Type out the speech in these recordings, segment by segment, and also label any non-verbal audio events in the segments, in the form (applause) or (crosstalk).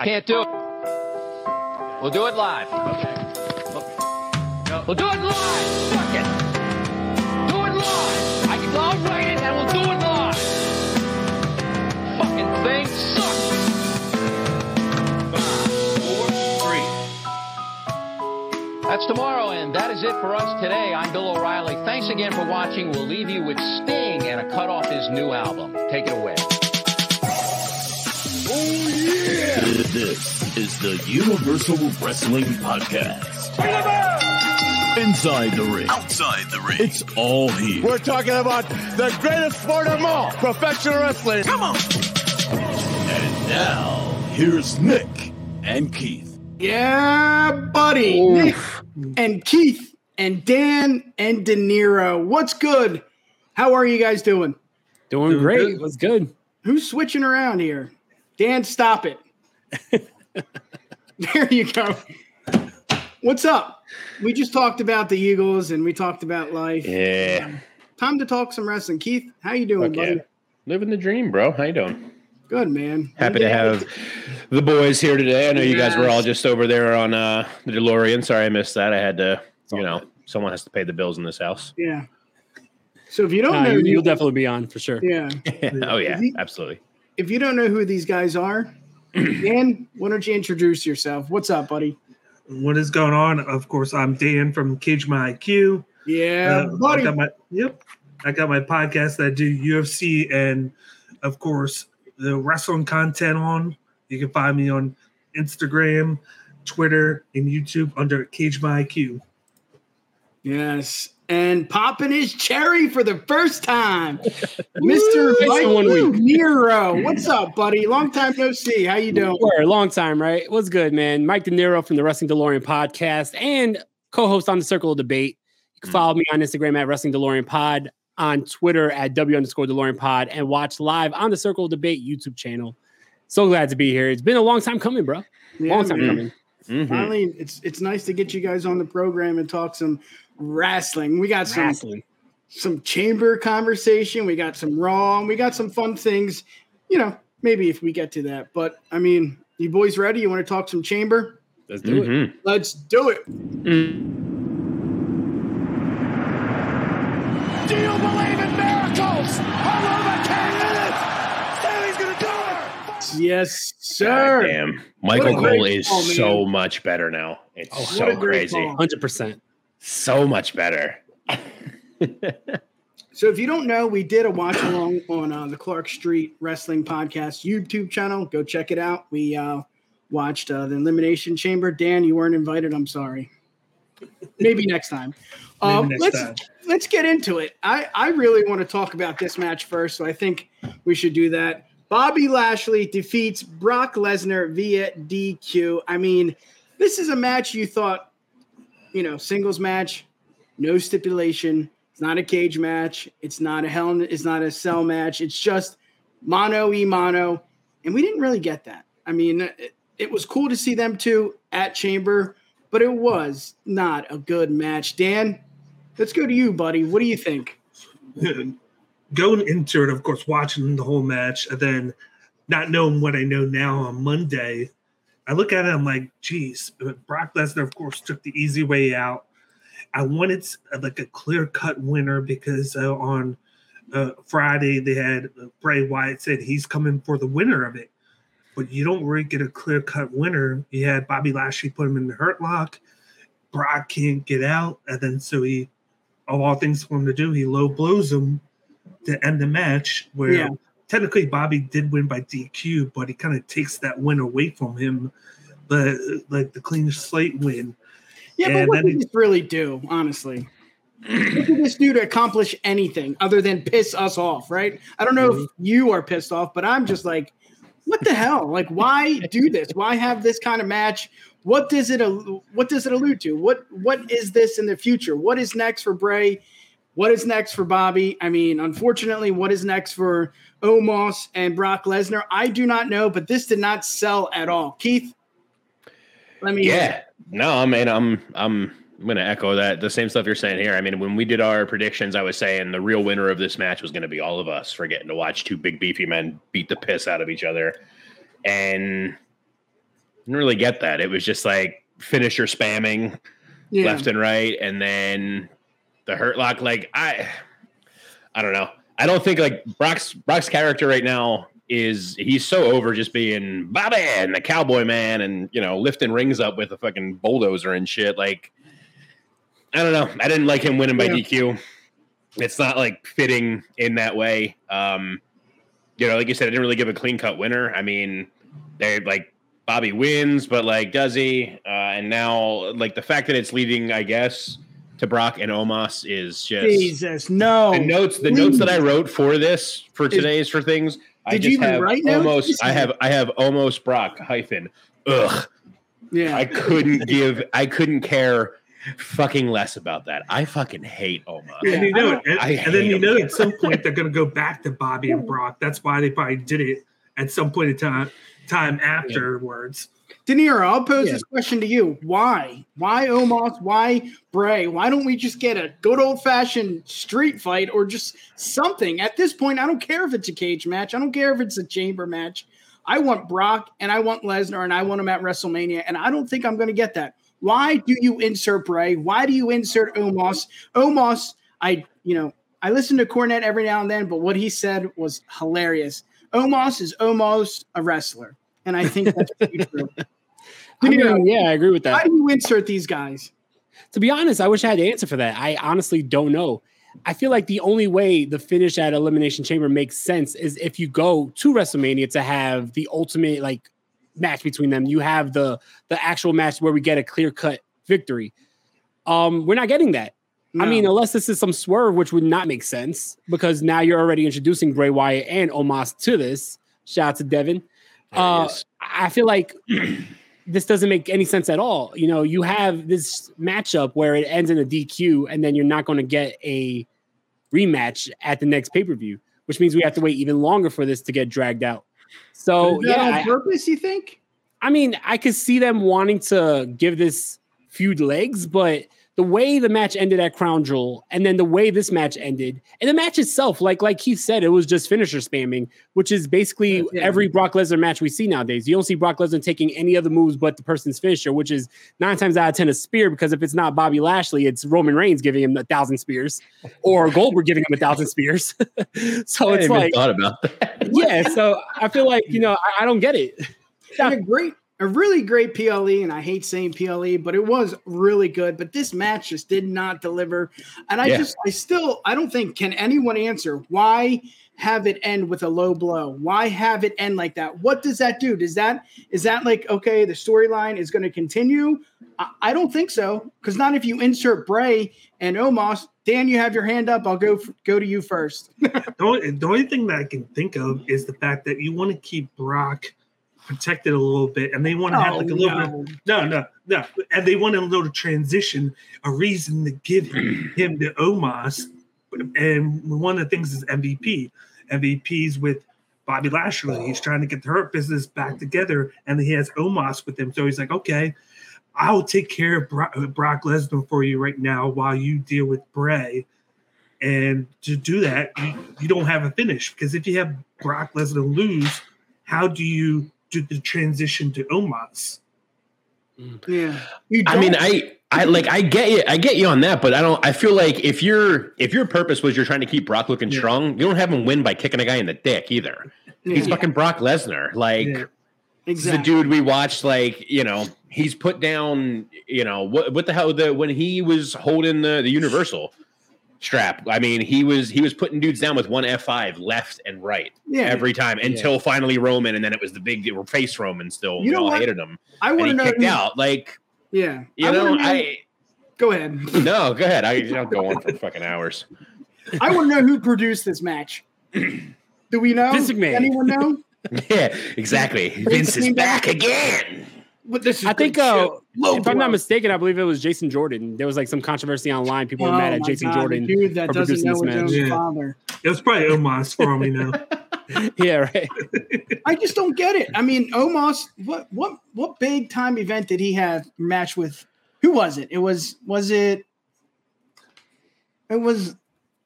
I can't do it. We'll do it live. Okay. We'll do it live. Fuck it. Do it live. I can, I'll write it and we'll do it live. Fucking thing sucks. Five, four, three. That's tomorrow, and that is it for us today. I'm Bill O'Reilly. Thanks again for watching. We'll leave you with Sting and a cut off his new album. Take it away. This is the Universal Wrestling Podcast. Inside the ring. Outside the ring. It's all here. We're talking about the greatest sport of all, professional wrestling. Come on. And now, here's Nick and Keith. Yeah, buddy. Nick and Keith and Dan and Dinero. What's good? How are you guys doing? Doing great. What's good? Who's switching around here? Dan, stop it. (laughs) there you go. What's up? We just talked about the Eagles and we talked about life. Yeah. Time to talk some wrestling. Keith, how you doing, Fuck buddy? Living the dream, bro. How you doing? Good, man. Happy to have the boys here today. I know you guys were all just over there on uh, the DeLorean. Sorry I missed that. I had to, you know, someone has to pay the bills in this house. Yeah. So if you don't Uh, know, you- who- you'll definitely be on for sure. yeah. (laughs) oh yeah, he- absolutely. If you don't know who these guys are, (clears throat) Dan, why don't you introduce yourself? What's up, buddy? What is going on? Of course, I'm Dan from CageMyIQ. Yeah, Uh, I buddy. got my yep. I got my podcast that I do UFC and of course the wrestling content on. You can find me on Instagram, Twitter, and YouTube under CageMyIQ. Yes. And popping his cherry for the first time. (laughs) Mr. Mike one. Nero. What's up, buddy? Long time no see. How you doing? For a long time, right? What's good, man? Mike Dinero from the Wrestling DeLorean podcast and co-host on the Circle of Debate. You can follow me on Instagram at Wrestling DeLorean Pod, on Twitter at W underscore DeLorean Pod, and watch live on the Circle of Debate YouTube channel. So glad to be here. It's been a long time coming, bro. Yeah, long time man. coming. Mhm. Finally, it's it's nice to get you guys on the program and talk some wrestling. We got some Wrestling. some chamber conversation. We got some raw. We got some fun things. You know, maybe if we get to that. But I mean, you boys ready? You want to talk some chamber? Let's do it. Mhm. Let's do it. Do you believe in miracles? I love a cat Stanley's gonna do it. Yes, sir. Damn, Michael Cole is call, so much better now. It's Oh, so crazy, 100%. So much better. (laughs) So if you don't know, we did a watch along on uh, the Clark Street Wrestling Podcast YouTube channel. Go check it out. We uh, watched uh, the Elimination Chamber. Dan, you weren't invited. I'm sorry. Maybe next time. (laughs) Maybe next let's time. let's get into it. I I really want to talk about this match first, so I think we should do that. Bobby Lashley defeats Brock Lesnar via DQ. I mean, this is a match you thought, you know, singles match, no stipulation. It's not a cage match. It's not a hell. It's not a cell match. It's just mono e mono, and we didn't really get that. I mean, it, it was cool to see them two at Chamber, but it was not a good match. Dan, let's go to you, buddy. What do you think? (laughs) Going into it, of course, watching the whole match, and then not knowing what I know now on Monday, I look at it. I'm like, geez, Brock Lesnar, of course, took the easy way out. I wanted like a clear cut winner because uh, on uh, Friday they had uh, Bray Wyatt said he's coming for the winner of it, but you don't really get a clear cut winner. You had Bobby Lashley put him in the hurt lock. Brock can't get out, and then so he, of all things for him to do, he low blows him to end the match. Where Yeah. Technically Bobby did win by DQ, but he kind of takes that win away from him, the like the clean slate win. Yeah, but what did he- this really do, honestly? what did this do to accomplish anything other than piss us off, right? I don't know if mm-hmm. you are pissed off, but I'm just like, what the hell? Like, why do this? Why have this kind of match? What does it what does it allude to? What what is this in the future? What is next for Bray? What is next for Bobby? I mean, unfortunately, what is next for Omos and Brock Lesnar? I do not know, but this did not sell at all. Keith, let me Yeah. No, I mean, I'm I'm I'm gonna echo that the same stuff you're saying here. I mean, when we did our predictions, I was saying the real winner of this match was gonna be all of us for getting to watch two big beefy men beat the piss out of each other. And Didn't really get that. It was just like finisher spamming Yeah. left and right, and then the hurt lock. Like I, I don't know. I don't think like Brock's Brock's character right now is he's so over just being Bobby and the cowboy man and you know lifting rings up with a fucking bulldozer and shit. Like I don't know. I didn't like him winning by Yeah. DQ. It's not like fitting in that way. Um, you know, like you said, I didn't really give a clean cut winner. I mean, they like Bobby wins, but like, does he? Uh, and now, like the fact that it's leading, I guess, to Brock and Omos is just Jesus, no. the notes. The notes that I wrote for this for today's for things. I Did you even have write notes? almost. I have. I have almost Brock hyphen. Ugh. Yeah. I couldn't give. I couldn't care fucking less about that. I fucking hate Omos. Yeah. and you know, and, I and then you know, at some point they're going to go back to Bobby and Brock. That's why they probably did it at some point in time. Time afterwards. De Niro, I'll pose Yeah. this question to you. Why? Why Omos? Why Bray? Why don't we just get a good old fashioned street fight or just something? At this point, I don't care if it's a cage match. I don't care if it's a chamber match. I want Brock and I want Lesnar and I want him at WrestleMania. And I don't think I'm going to get that. Why do you insert Bray? Why do you insert Omos? Omos, I, you know, I listen to Cornette every now and then, but what he said was hilarious. Omos is almost a wrestler. And I think that's pretty (laughs) true. I Dinero, mean, yeah, I agree with that. How do you insert these guys? To be honest, I wish I had the answer for that. I honestly don't know. I feel like the only way the finish at Elimination Chamber makes sense is if you go to WrestleMania to have the ultimate like match between them. You have the the actual match where we get a clear cut victory. Um, we're not getting that. I mean, unless this is some swerve, which would not make sense because now you're already introducing Bray Wyatt and Omos to this. Shout out to Devin. Uh, is. I feel like (clears throat) this doesn't make any sense at all. You know, you have this matchup where it ends in a DQ, and then you're not going to get a rematch at the next pay per view, which means we have to wait even longer for this to get dragged out. So yeah, on I- purpose, you think? I mean, I could see them wanting to give this feud legs, but the way the match ended at Crown Jewel, and then the way this match ended, and the match itself, like like Keith said, it was just finisher spamming, which is basically Yeah. every Brock Lesnar match we see nowadays. You don't see Brock Lesnar taking any other moves but the person's finisher, which is nine times out of ten a spear. Because if it's not Bobby Lashley, it's Roman Reigns giving him a thousand spears, or Goldberg giving him a thousand spears. (laughs) so I it's like, thought about that. yeah. So I feel like you know I, I don't get it. And a great, a really great PLE, and I hate saying PLE, but it was really good. But this match just did not deliver. And I Yeah. just, I still, I don't think can anyone answer why have it end with a low blow? Why have it end like that? What does that do? Does that is that like okay? The storyline is going to continue. I, I don't think so because not if you insert Bray and Omos. Dan, you have your hand up. I'll go f- go to you first. (laughs) The only, the only thing that I can think of is the fact that you want to keep Brock protected a little bit, and they want to have like a little no. bit. No, no, no, and they want a little transition, a reason to give (clears throat) him the Omos. And one of the things is MVP. MVP's with Bobby Lashley. He's trying to get the Hurt Business back together, and he has Omos with him. So he's like, okay, I'll take care of Brock, Brock Lesnar for you right now while you deal with Bray. And to do that, you, you don't have a finish because if you have Brock Lesnar lose, how do you do the transition to Omos? Mm. Yeah, I mean, I I like I get you, I get you on that, but I don't. I feel like if your if your purpose was you're trying to keep Brock looking Yeah. strong, you don't have him win by kicking a guy in the dick either. He's fucking Brock Lesnar. Like Yeah. exactly. the dude we watched. Like you know, he's put down. You know what? What the hell? The when he was holding the the Universal strap. I mean, he was he was putting dudes down with one F five left and right Yeah, every time until finally Roman, and then it was the big face Roman. Still, You we know all what? hated him, I and want to know. kicked out. Like Yeah, you I know, wanna I. go ahead. (laughs) No, go ahead. I, I'll go on for fucking hours. (laughs) I want to know who produced this match. Do we know? Vince McMahon. Anyone know? (laughs) Yeah, exactly. Vince is back back. again. What this is I think, uh. Low if I'm not mistaken, I believe it was Jason Jordan. There was like some controversy online. People were Oh mad at Jason God, Jordan. dude that for doesn't producing know this his own match. Yeah. It was probably Omos for all we know. (laughs) (laughs) yeah, right. I just don't get it. I mean, Omos, what what what big time event did he have match with? Who was it? It was was it? It was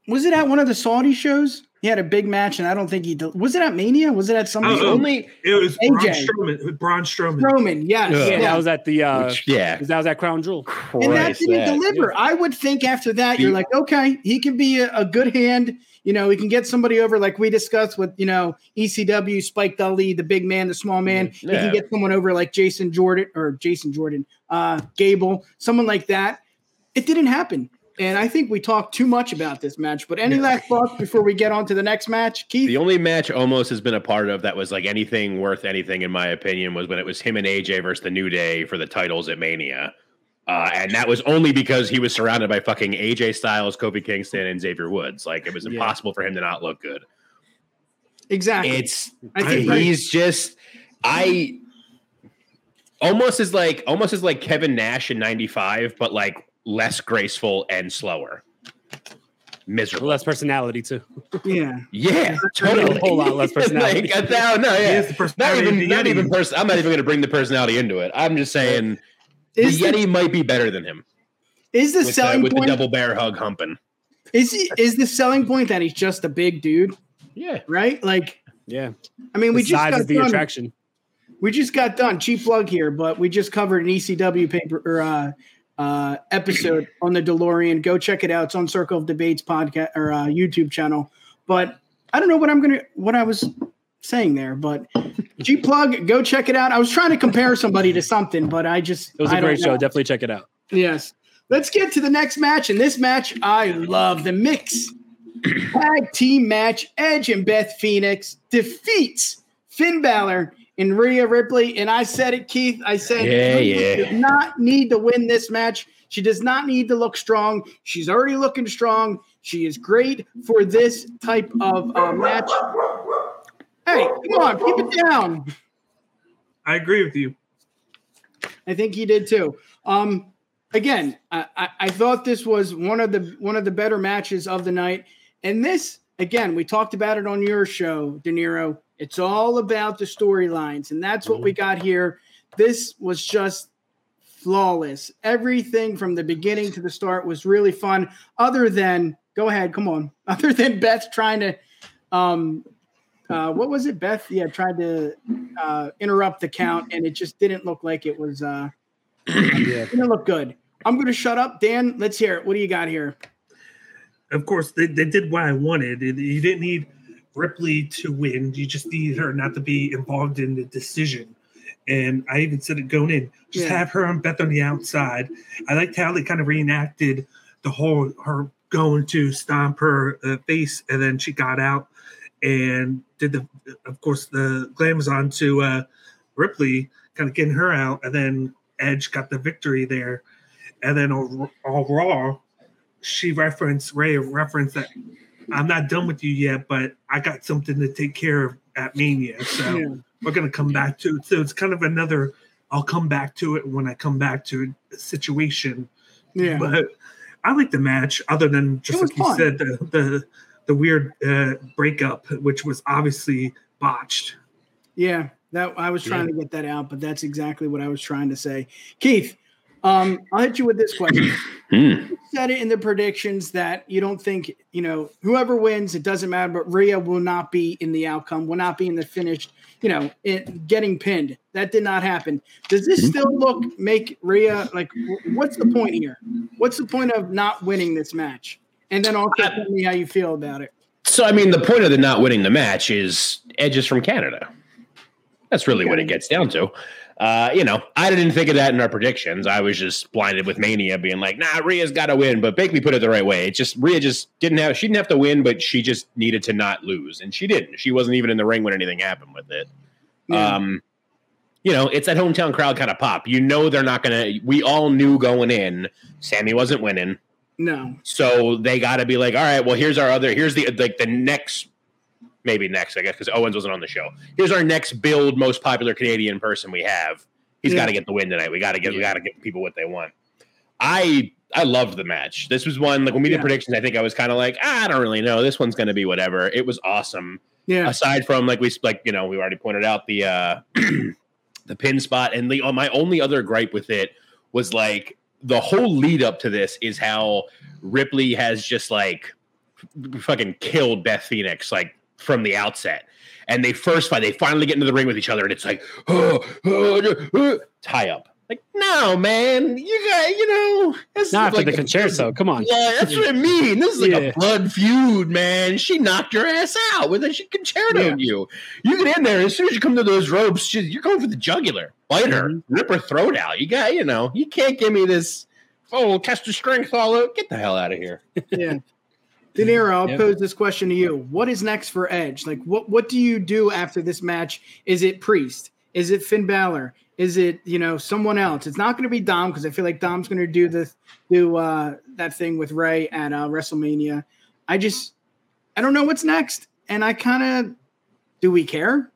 was it at one of the Saudi shows? He had a big match, and I don't think he del- was it at Mania. Was it at some only It was Braun AJ. Strowman. Braun Strowman. Roman? Yes, Yeah, yeah. that was at the uh, which, yeah. that was at Crown Jewel. and that Christ, didn't that- deliver. I would think after that, you're like, okay, he can be a, a good hand. You know, he can get somebody over, like we discussed with you know ECW, Spike Dudley, the big man, the small man. He Yeah. can get someone over like Jason Jordan or Jason Jordan, uh, Gable, someone like that. It didn't happen, and I think we talked too much about this match. But any last thoughts before we get on to the next match, Keith? The only match Omos has been a part of that was like anything worth anything, in my opinion, was when it was him and AJ versus the New Day for the titles at Mania. Uh, and that was only because he was surrounded by fucking AJ Styles, Kofi Kingston, and Xavier Woods. Like it was Yeah. impossible for him to not look good. exactly. It's I think he's just I almost as like almost as like Kevin Nash in '95, but like less graceful and slower. Miserable. Less personality too. yeah. yeah, Totally. A whole lot less (laughs) personality. like, no, no, yeah. Not even, not even person. I'm not even going to bring the personality into it. I'm just saying the Is the, Yeti might be better than him is the with, the, selling with the point? double bear hug humping. is he, is the selling point that he's just a big dude, Yeah, right? Like, Yeah, I mean, we the just size got is the done. attraction. We just got done. Cheap plug here, but we just covered an ECW paper or uh, uh, episode (clears throat) on the DeLorean. Go check it out. It's on Circle of Debates podcast or uh, YouTube channel. But I don't know what I'm gonna what I was saying there. But (laughs) G plug, go check it out. I was trying to compare somebody to something, but I just It was a I great show. Definitely check it out. Yes. Let's get to the next match. And this match, I love the mix (clears throat) tag team match. Edge and Beth Phoenix defeats Finn Balor and Rhea Ripley. And I said it, Keith. I said, Yeah, Rhea yeah. does not need to win this match. She does not need to look strong. She's already looking strong. She is great for this type of uh, match. Hey, come on, keep it down. I agree with you. I think he did too. Um, again, I, I, I thought this was one of the one of the better matches of the night. And this, again, we talked about it on your show, Dinero. It's all about the storylines, and that's what we got here. This was just flawless. Everything from the beginning to the start was really fun. Other than, go ahead, come on. (laughs) Other than Beth trying to, um, uh, what was it? Beth, yeah, tried to uh, interrupt the count, and it just didn't look like it was. Uh, Yeah. didn't look good. I'm going to shut up, Dan. Let's hear it. What do you got here? Of course, they, they did what I wanted. You didn't need Ripley to win. You just need her not to be involved in the decision. And I even said it going in. Just Yeah. have her and Beth on the outside. I liked how they kind of reenacted the whole her going to stomp her uh, face, and then she got out and did the, of course, the glamazon to uh, Ripley, kind of getting her out, and then Edge got the victory there. And then all, all Raw, she referenced Ray referenced that I'm not done with you yet, but I got something to take care of at Mania. So Yeah. we're gonna come back to it. So it's kind of another I'll come back to it when I come back to it situation. Yeah. But I like the match, other than just It was like you said, the the the weird uh, breakup, which was obviously botched. Yeah. That I was trying to get that out, but that's exactly what I was trying to say. Keith, um, I'll hit you with this question. (clears throat) Hmm. You said it in the predictions that you don't think, you know, whoever wins, it doesn't matter, but Rhea will not be in the outcome, will not be in the finished, you know, it, getting pinned. That did not happen. Does this still look make Rhea like what's the point here? What's the point of not winning this match? And then also tell me how you feel about it. So, I mean, the point of the not winning the match is Edge's from Canada. That's really what it gets down to. Uh, you know, I didn't think of that in our predictions. I was just blinded with Mania being like, nah, Rhea's got to win. But Bakley put it the right way. It just, Rhea just didn't have, she didn't have to win, but she just needed to not lose. And she didn't. She wasn't even in the ring when anything happened with it. Yeah. Um, you know, it's that hometown crowd kind of pop. You know, they're not going to, we all knew going in, Sami wasn't winning. no. So they got to be like, all right, well, here's our other, here's the like the next, maybe next, I guess, because Owens wasn't on the show. Here's our next build, most popular Canadian person we have. He's Yeah. got to get the win tonight. We got to get, we got to get people what they want. I I loved the match. This was one like when we did Yeah. predictions. I think I was kind of like, ah, I don't really know. This one's going to be whatever. It was awesome. Yeah. Aside from like we like you know we already pointed out the uh (clears throat) the pin spot and the uh, my only other gripe with it was like the whole lead up to this is how Ripley has just like fucking killed Beth Phoenix like from the outset. And they first fight, they finally get into the ring with each other, and it's like, oh, oh, oh, tie up. Like, no, man, you got, you know, that's Not like the Con-Chair-To. Come on. Yeah, that's what I mean. This is like Yeah. a blood feud, man. She knocked your ass out with a she concertoed you. You get in there as soon as you come to those ropes, she, you're going for the jugular, bite her, Mm-hmm. rip her throat out. You got, you know, you can't give me this. Oh, test the strength all out. Get the hell out of here. (laughs) Yeah. Dinero, I'll Yep. pose this question to you. What is next for Edge? Like, what what do you do after this match? Is it Priest? Is it Finn Balor? Is it you know someone else? It's not going to be Dom because I feel like Dom's going to do this do uh, that thing with Ray at uh, WrestleMania. I just I don't know what's next, and I kind of do we care?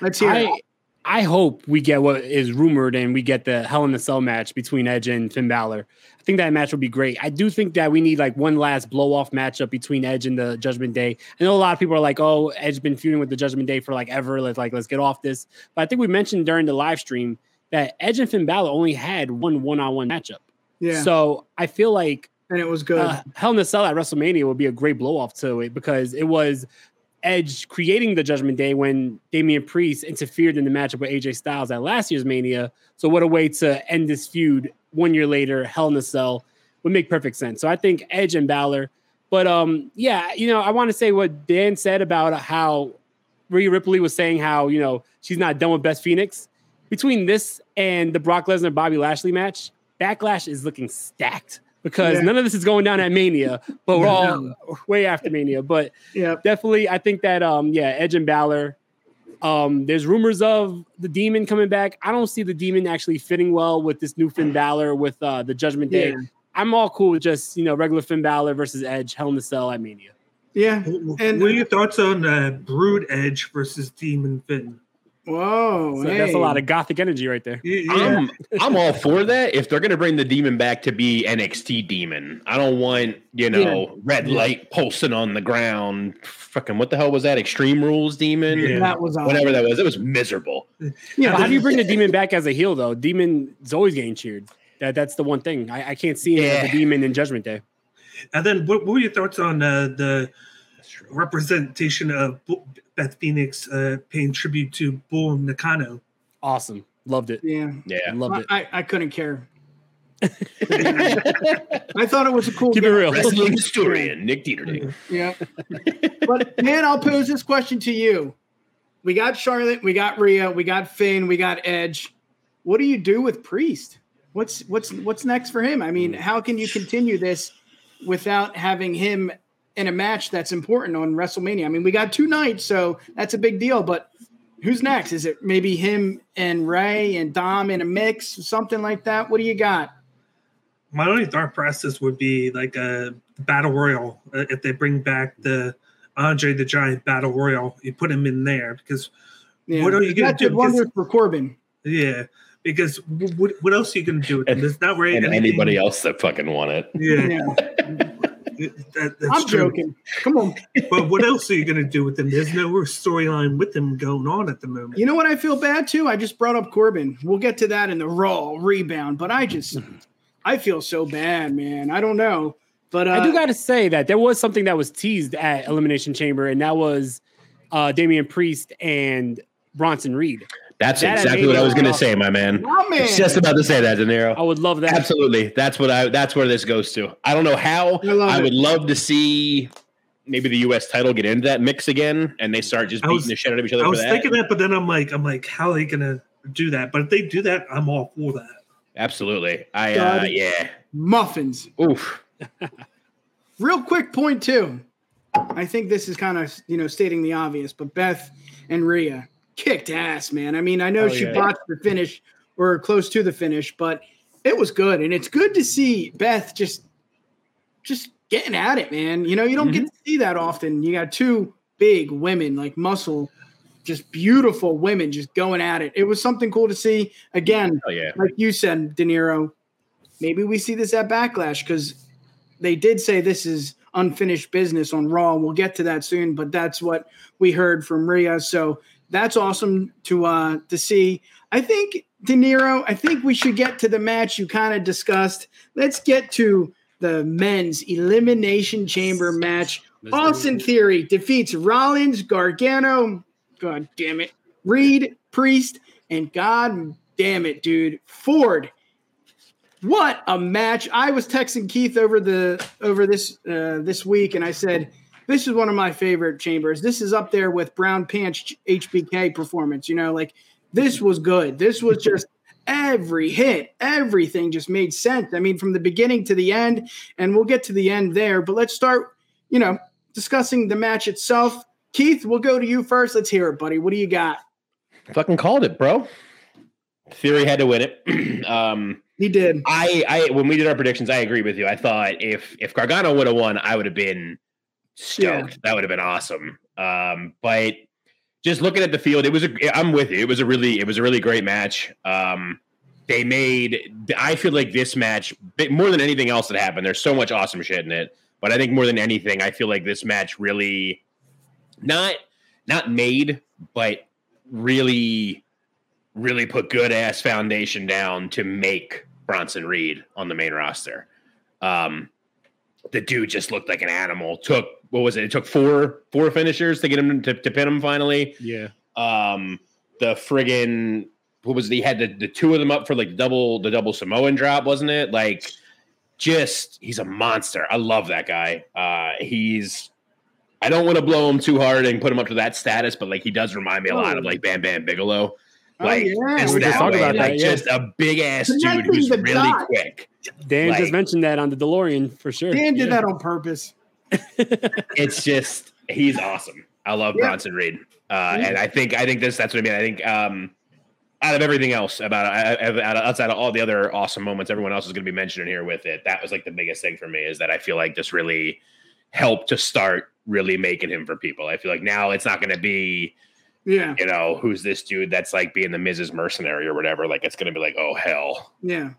Let's hear. it. I hope we get what is rumored and we get the Hell in a Cell match between Edge and Finn Balor. I think that match will be great. I do think that we need like one last blow off matchup between Edge and the Judgment Day. I know a lot of people are like, "Oh, Edge been feuding with the Judgment Day for like ever. Let's like let's get off this." But I think we mentioned during the live stream that Edge and Finn Balor only had one one on one matchup. Yeah, So I feel like and it was good. uh, Hell in a Cell at WrestleMania would be a great blow off to it because it was Edge creating the Judgment Day when Damian Priest interfered in the matchup with AJ Styles at last year's Mania. So what a way to end this feud one year later. Hell in a Cell would make perfect sense. So I think Edge and Balor. But um, yeah, you know, I want to say what Dan said about how Rhea Ripley was saying how you know she's not done with Beth Phoenix. Between this and the Brock Lesnar Bobby Lashley match, Backlash is looking stacked because Yeah. none of this is going down at Mania, but we're all way after Mania. But yeah, definitely, I think that um, yeah, Edge and Balor. Um, there's rumors of the Demon coming back. I don't see the Demon actually fitting well with this new Finn Balor with uh, the Judgment Day. Yeah. I'm all cool with just you know regular Finn Balor versus Edge, Hell in a Cell at Mania. yeah. And what are your thoughts on uh, Brood Edge versus Demon Finn? Whoa, So that's a lot of gothic energy right there. Yeah, I'm I'm all for that if they're gonna bring the demon back to be NXT demon. I don't want you know red light pulsing on the ground. Fucking what the hell was that? Extreme Rules demon. Yeah. that was awesome. Whatever that was, it was miserable. Yeah, how do you bring the Demon back as a heel though? Demon is always getting cheered. That that's the one thing I, I can't see him as Yeah. a Demon in Judgment Day. And then, what, what were your thoughts on uh, the representation of Beth Phoenix uh, paying tribute to Bull Nakano? Awesome, loved it. yeah. Yeah. Loved it. I, I, I couldn't care. (laughs) I thought it was a cool. Keep it real. Wrestling historian Nick Dieterding. Yeah. but man, I'll pose this question to you. We got Charlotte, we got Rhea, we got Finn, we got Edge. What do you do with Priest? What's what's what's next for him? I mean, how can you continue this without having him in a match that's important on WrestleMania? I mean, we got two nights, so that's a big deal. But who's next? Is it maybe him and Ray and Dom in a mix, something like that? What do you got? My only thought process would be like a battle royal. Uh, if they bring back the Andre the Giant battle royal, you put him in there because Yeah. What are you gonna do? did for Corbin. yeah, because what, what else are you going to do with him? There's not really And anybody else that fucking want it. Yeah, Yeah. (laughs) that, that's I'm true. joking. Come on. (laughs) But what else are you going to do with him? There's no storyline with him going on at the moment. You know what I feel bad too? I just brought up Corbin. We'll get to that in the raw rebound, but I just (laughs) I feel so bad, man. I don't know. But uh, I do got to say that there was something that was teased at Elimination Chamber, and that was uh, Damian Priest and Bronson Reed. That's That exactly what I was gonna say, my man. my man. Just about to say that, Dinero. I would love that. Absolutely. That's what I that's where this goes to. I don't know how. I love I would love to see maybe the US title get into that mix again and they start just I beating was- the shit out of each other I for was that. thinking that, but then I'm like, I'm like, how are they going to do that? But if they do that, I'm all for that. Absolutely. I uh yeah. Muffins. Oof. (laughs) Real quick point too. I think this is kind of you know stating the obvious, but Beth and Rhea kicked ass, man. I mean, I know Oh, she yeah. botched the finish or close to the finish, but it was good, and it's good to see Beth just just getting at it, man. You know, you don't get mm-hmm. to see that often. You got two big women like muscle, just beautiful women just going at it. It was something cool to see. Again, Oh yeah. like you said, Dinero, maybe we see this at Backlash because they did say this is unfinished business on Raw. We'll get to that soon, but that's what we heard from Rhea. So that's awesome to uh to see. I think Dinero. I think we should get to the match you kind of discussed. Let's get to the men's elimination chamber match. Austin Theory defeats Rollins, Gargano, God damn it, Reed, Priest, and God damn it, dude, Ford. What a match! I was texting Keith over the over this uh, this week, and I said this is one of my favorite chambers. This is up there with Brown Pants HBK performance. You know, like this was good. This was just every hit, everything just made sense. I mean, from the beginning to the end, and we'll get to the end there. But let's start, you know, discussing the match itself. Keith, we'll go to you first. Let's hear it, buddy. What do you got? Fucking called it, bro. Theory had to win it. (clears throat) um, He did. I, I, when we did our predictions, I agree with you. I thought if if Gargano would have won, I would have been stoked. That would have been awesome. Um, but just looking at the field, it was a. I'm with you. It was a really, it was a really great match. Um, they made. I feel like this match, more than anything else that happened, there's so much awesome shit in it. But I think more than anything, I feel like this match really, not not made, but really, really put good ass foundation down to make Bronson Reed on the main roster. Um, the dude just looked like an animal. Took what was it? It took four four finishers to get him to, to pin him finally. Yeah. Um, the friggin' what was it? He had the, the two of them up for like double the double Samoan drop, wasn't it? Like, just he's a monster. I love that guy. Uh, he's I don't want to blow him too hard and put him up to that status, but like he does remind me a lot of like Bam Bam Bigelow. Like yeah. We just that talked about like that, yeah. just a big ass dude who's really dots. quick. Dan Like- just mentioned that on the DeLorean for sure. Dan did Yeah. that on purpose. It's just he's awesome. I love Yeah. Bronson Reed, uh, and I think I think this that's what I mean. I think um, out of everything else about uh, out- outside of all the other awesome moments, everyone else is going to be mentioned here with it. That was like the biggest thing for me is that I feel like this really helped to start really making him for people. I feel like now it's not going to be Yeah. you know who's this dude that's like being the Mrs. Mercenary or whatever. Like it's going to be like oh hell, Yeah.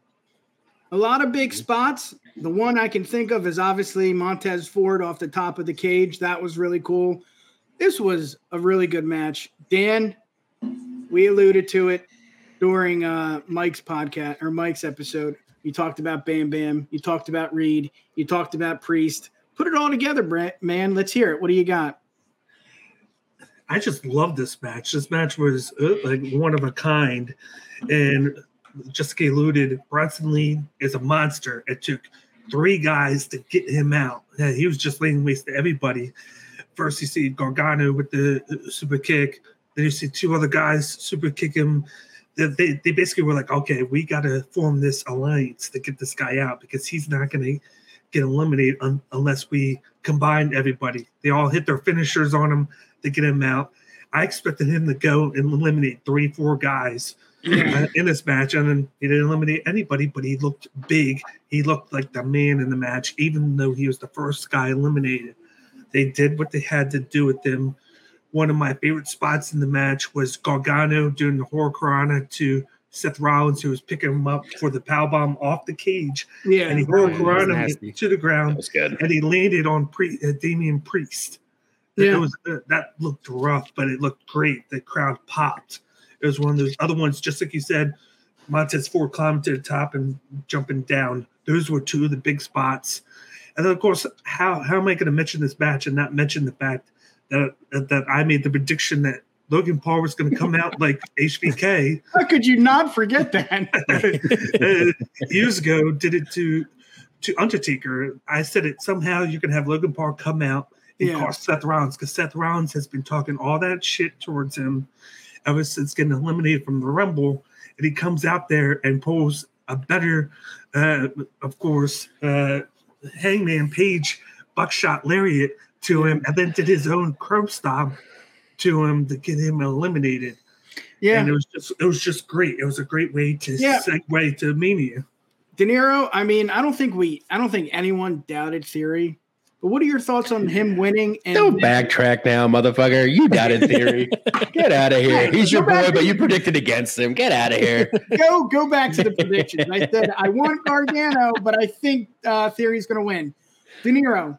A lot of big spots. The one I can think of is obviously Montez Ford off the top of the cage. That was really cool. This was a really good match. Dan, we alluded to it during uh, Mike's podcast or Mike's episode. You talked about Bam Bam. You talked about Reed. You talked about Priest. Put it all together, man. Let's hear it. What do you got? I just love this match. This match was uh, like one of a kind, and Jessica alluded. Bronson Lee is a monster. It took three guys to get him out. Yeah, he was just laying waste to everybody. First, you see Gargano with the uh, super kick. Then you see two other guys super kick him. They, they, they basically were like, okay, we got to form this alliance to get this guy out because he's not going to get eliminated un- unless we combine everybody. They all hit their finishers on him to get him out. I expected him to go and eliminate three, four guys in this match, and then he didn't eliminate anybody. But he looked big. He looked like the man in the match, even though he was the first guy eliminated. They did what they had to do with him. One of my favorite spots in the match was Gargano doing the Hurricanrana to Seth Rollins, who was picking him up for the power bomb off the cage, Yeah. and he right. Hurricanrana him to the ground good. and he landed on Pri- uh, Damian Priest. It Yeah. was uh, that looked rough, but it looked great. The crowd popped. It was one of those other ones, just like you said. Montez Ford climbing to the top and jumping down. Those were two of the big spots. And then, of course, how how am I going to mention this match and not mention the fact that that I made the prediction that Logan Paul was going to come out like (laughs) HBK How could you not forget that? (laughs) uh, years ago did it to to Undertaker. I said it somehow you can have Logan Paul come out and Yeah. cost Seth Rollins because Seth Rollins has been talking all that shit towards him ever since getting eliminated from the Rumble, and he comes out there and pulls a better, uh, of course, uh, Hangman Page buckshot lariat to him, and then did his own crow stomp to him to get him eliminated. yeah. And it was just it was just great. It was a great way to Yeah. segue to Mania. Dinero, I mean, I don't think we, I don't think anyone doubted Theory. But what are your thoughts on him winning? And Don't backtrack now, motherfucker. You doubted theory. (laughs) Get out of here. He's your boy, but you predicted against him. Get out of here. (laughs) go go back to the predictions. I said I want Gargano, but I think uh, Theory's going to win. Dinero,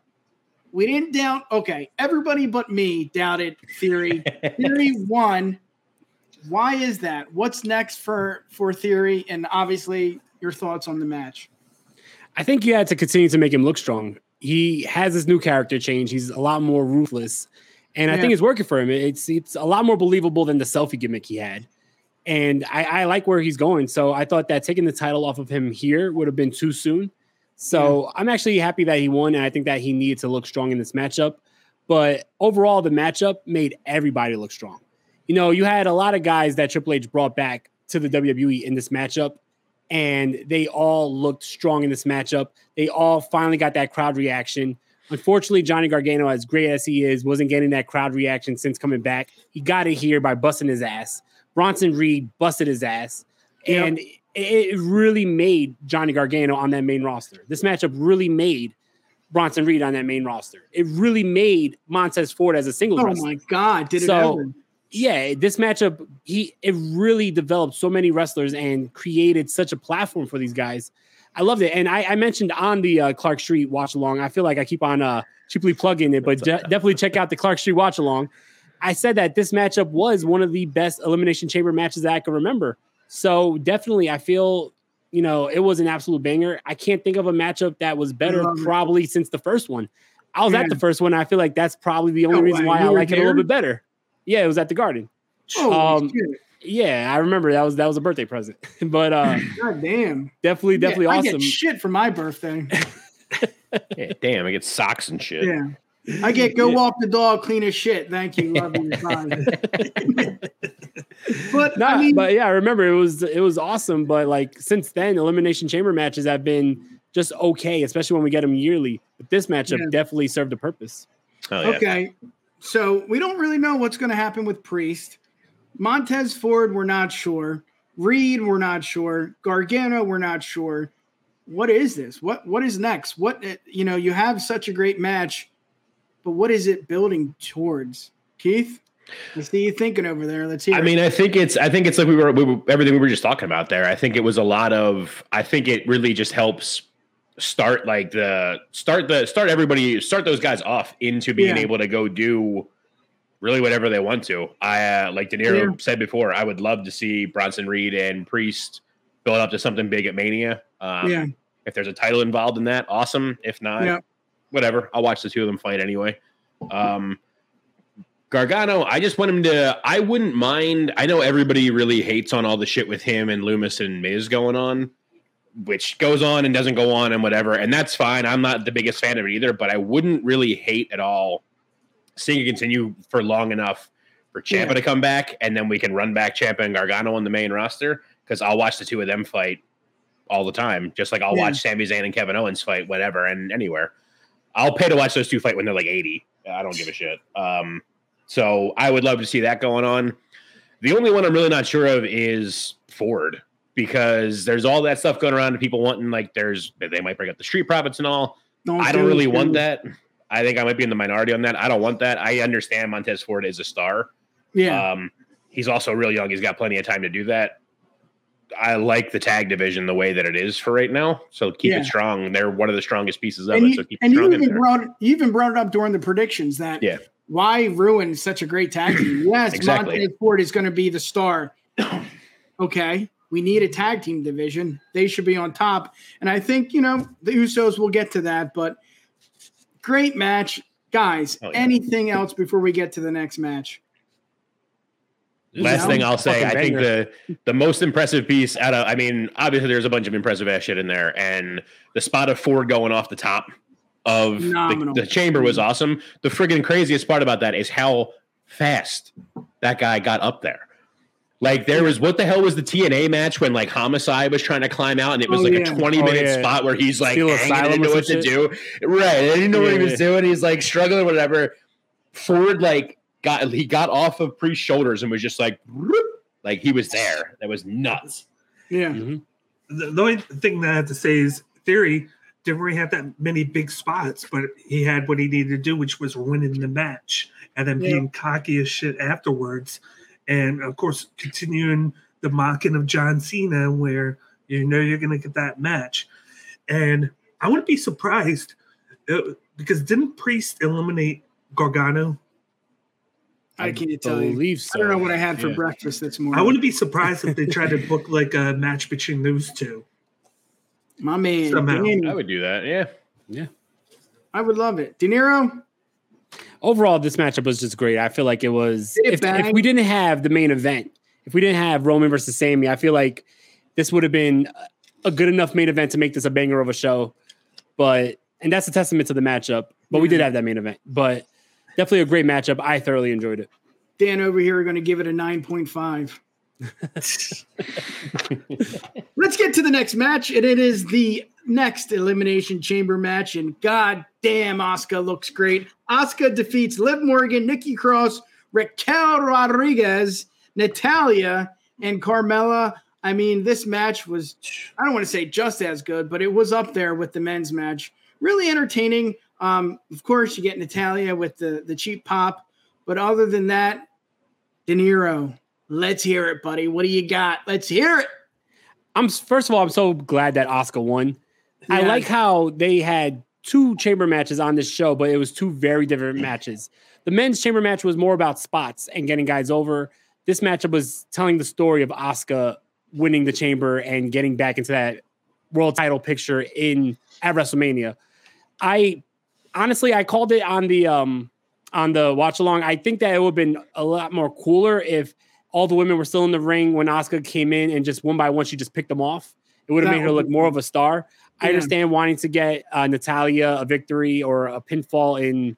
we didn't doubt. Okay, everybody but me doubted Theory. (laughs) Theory won. Why is that? What's next for for Theory? And obviously, your thoughts on the match. I think you had to continue to make him look strong. He has this new character change. He's a lot more ruthless, and I think it's working for him. It's it's a lot more believable than the selfie gimmick he had, and I, I like where he's going. So I thought that taking the title off of him here would have been too soon. So I'm actually happy that he won, and I think that he needed to look strong in this matchup. But overall, the matchup made everybody look strong. You know, you had a lot of guys that Triple H brought back to the WWE in this matchup, and they all looked strong in this matchup. They all finally got that crowd reaction. Unfortunately, Johnny Gargano, as great as he is, wasn't getting that crowd reaction since coming back. He got it here by busting his ass. Bronson Reed busted his ass, Yep. and it, really made Johnny Gargano on that main roster. This matchup really made Bronson Reed on that main roster. It really made Montez Ford as a singles Oh wrestler my God! Did it So- ever? Yeah, this matchup, he it really developed so many wrestlers and created such a platform for these guys. I loved it, and I, I mentioned on the uh, Clark Street watch along. I feel like I keep on uh, cheaply plugging it, but de- definitely check out the Clark Street watch along. I said that this matchup was one of the best elimination chamber matches that I can remember. So definitely, I feel you know it was an absolute banger. I can't think of a matchup that was better love it. probably since the first one. I was Yeah. at the first one. I feel like that's probably the only No reason why I were like it a little bit better. Yeah, it was at the Garden. Oh Um, shit. Yeah, I remember that was that was a birthday present. (laughs) but uh God damn! definitely definitely Yeah, I awesome. get shit for my birthday. (laughs) Yeah, damn, I get socks and shit. Yeah. I get go walk the dog, clean as shit. Thank you, love you, bye. but No, I mean, but yeah, I remember it was it was awesome. But like since then, elimination chamber matches have been just okay, especially when we get them yearly. But this matchup Yeah. definitely served a purpose. Oh, yeah. okay. So we don't really know what's going to happen with Priest. Montez Ford, we're not sure. Reed, we're not sure. Gargano, we're not sure. What is this? What what is next? What uh, you know? You have such a great match, but what is it building towards? Keith, I see you thinking over there. Let's hear. I mean, I think it's. I think it's like we were, we were everything we were just talking about there. I think it was a lot of. I think it really just helps start like the start the start everybody start those guys off into being Yeah. able to go do really whatever they want to. I uh, like Dinero Yeah. said before. I would love to see Bronson Reed and Priest build up to something big at Mania. Um, yeah, If there's a title involved in that, awesome. If not, Yeah. whatever. I'll watch the two of them fight anyway. Um, Gargano, I just want him to. I wouldn't mind. I know everybody really hates on all the shit with him and Loomis and Miz going on, which goes on and doesn't go on and whatever. And that's fine. I'm not the biggest fan of it either, but I wouldn't really hate at all seeing it continue for long enough for Ciampa Yeah. to come back and then we can run back Ciampa and Gargano on the main roster because I'll watch the two of them fight all the time, just like I'll Yeah. watch Sami Zayn and Kevin Owens fight whatever and anywhere. I'll pay to watch those two fight when they're like 80. I don't give a shit. Um, so I would love to see that going on. The only one I'm really not sure of is Ford because there's all that stuff going around and people wanting like there's they might bring up the street profits and all. I don't do really it, want that. I think I might be in the minority on that. I don't want that. I understand Montez Ford is a star. Yeah, Um, he's also real young. He's got plenty of time to do that. I like the tag division the way that it is for right now. So keep Yeah. it strong. They're one of the strongest pieces of and it. you, So keep it and you even brought you even brought it up during the predictions that Yeah. why ruin such a great tag team? Yes, (clears throat) Exactly. Montez Ford is going to be the star. (clears throat) okay, we need a tag team division. They should be on top, and I think you know the Usos will get to that. But great match, guys. Oh, yeah. Anything else before we get to the next match? Last No, thing I'll say, I think the the most impressive piece out of I mean, obviously there's a bunch of impressive ass shit in there, and the spot of Ford going off the top of the, the chamber was awesome. The friggin' craziest part about that is how fast that guy got up there. Like there was what the hell was the TNA match when like Homicide was trying to climb out and it was Oh, like yeah. a 20 Oh, minute yeah. spot where he's like Steel hanging, Asylum didn't know what some to do. Right. I didn't know what he was yeah. doing. He's like struggling, whatever. Ford like got he got off of Priest's shoulders and was just like whoop, like he was there. That was nuts. Yeah, Mhm. the, the only thing that I have to say is theory didn't really have that many big spots, but he had what he needed to do, which was winning the match and then Yeah. being cocky as shit afterwards. And of course, continuing the mocking of John Cena, where you know you're going to get that match. And I wouldn't be surprised uh, because didn't Priest eliminate Gargano? I can't tell you. believe so. I don't know what I had for Yeah. breakfast this morning. I wouldn't be surprised if they tried to book like a match between those two. My man. Somehow. Danny. I would do that. Yeah, yeah. I would love it. Dinero. Overall, this matchup was just great. I feel like it was it if, if we didn't have the main event, if we didn't have Roman versus Sami, I feel like this would have been a good enough main event to make this a banger of a show. But and that's a testament to the matchup. But we did mm-hmm. have that main event. But definitely a great matchup. I thoroughly enjoyed it. Dan over here are going to give it a 9.5. (laughs) Let's get to the next match, and it is the next Elimination Chamber match. And god damn, Asuka looks great. Asuka defeats Liv Morgan, Nikki Cross, Raquel Rodriguez, Natalya, and Carmella. I mean, this match was, I don't want to say just as good, but it was up there with the men's match. Really entertaining. Um, of course, you get Natalya with the, the cheap pop. But other than that, Dinero, let's hear it, buddy. What do you got? Let's hear it. I'm first of all, I'm so glad that Asuka won. I like how they had two chamber matches on this show, but it was two very different matches. The men's chamber match was more about spots and getting guys over. This matchup was telling the story of Asuka winning the chamber and getting back into that world title picture in at WrestleMania. I honestly I called it on the um on the watch along. I think that it would have been a lot more cooler if all the women were still in the ring when Asuka came in and just one by one she just picked them off. It would have made her look more of a star. I understand wanting to get uh, Natalya a victory or a pinfall in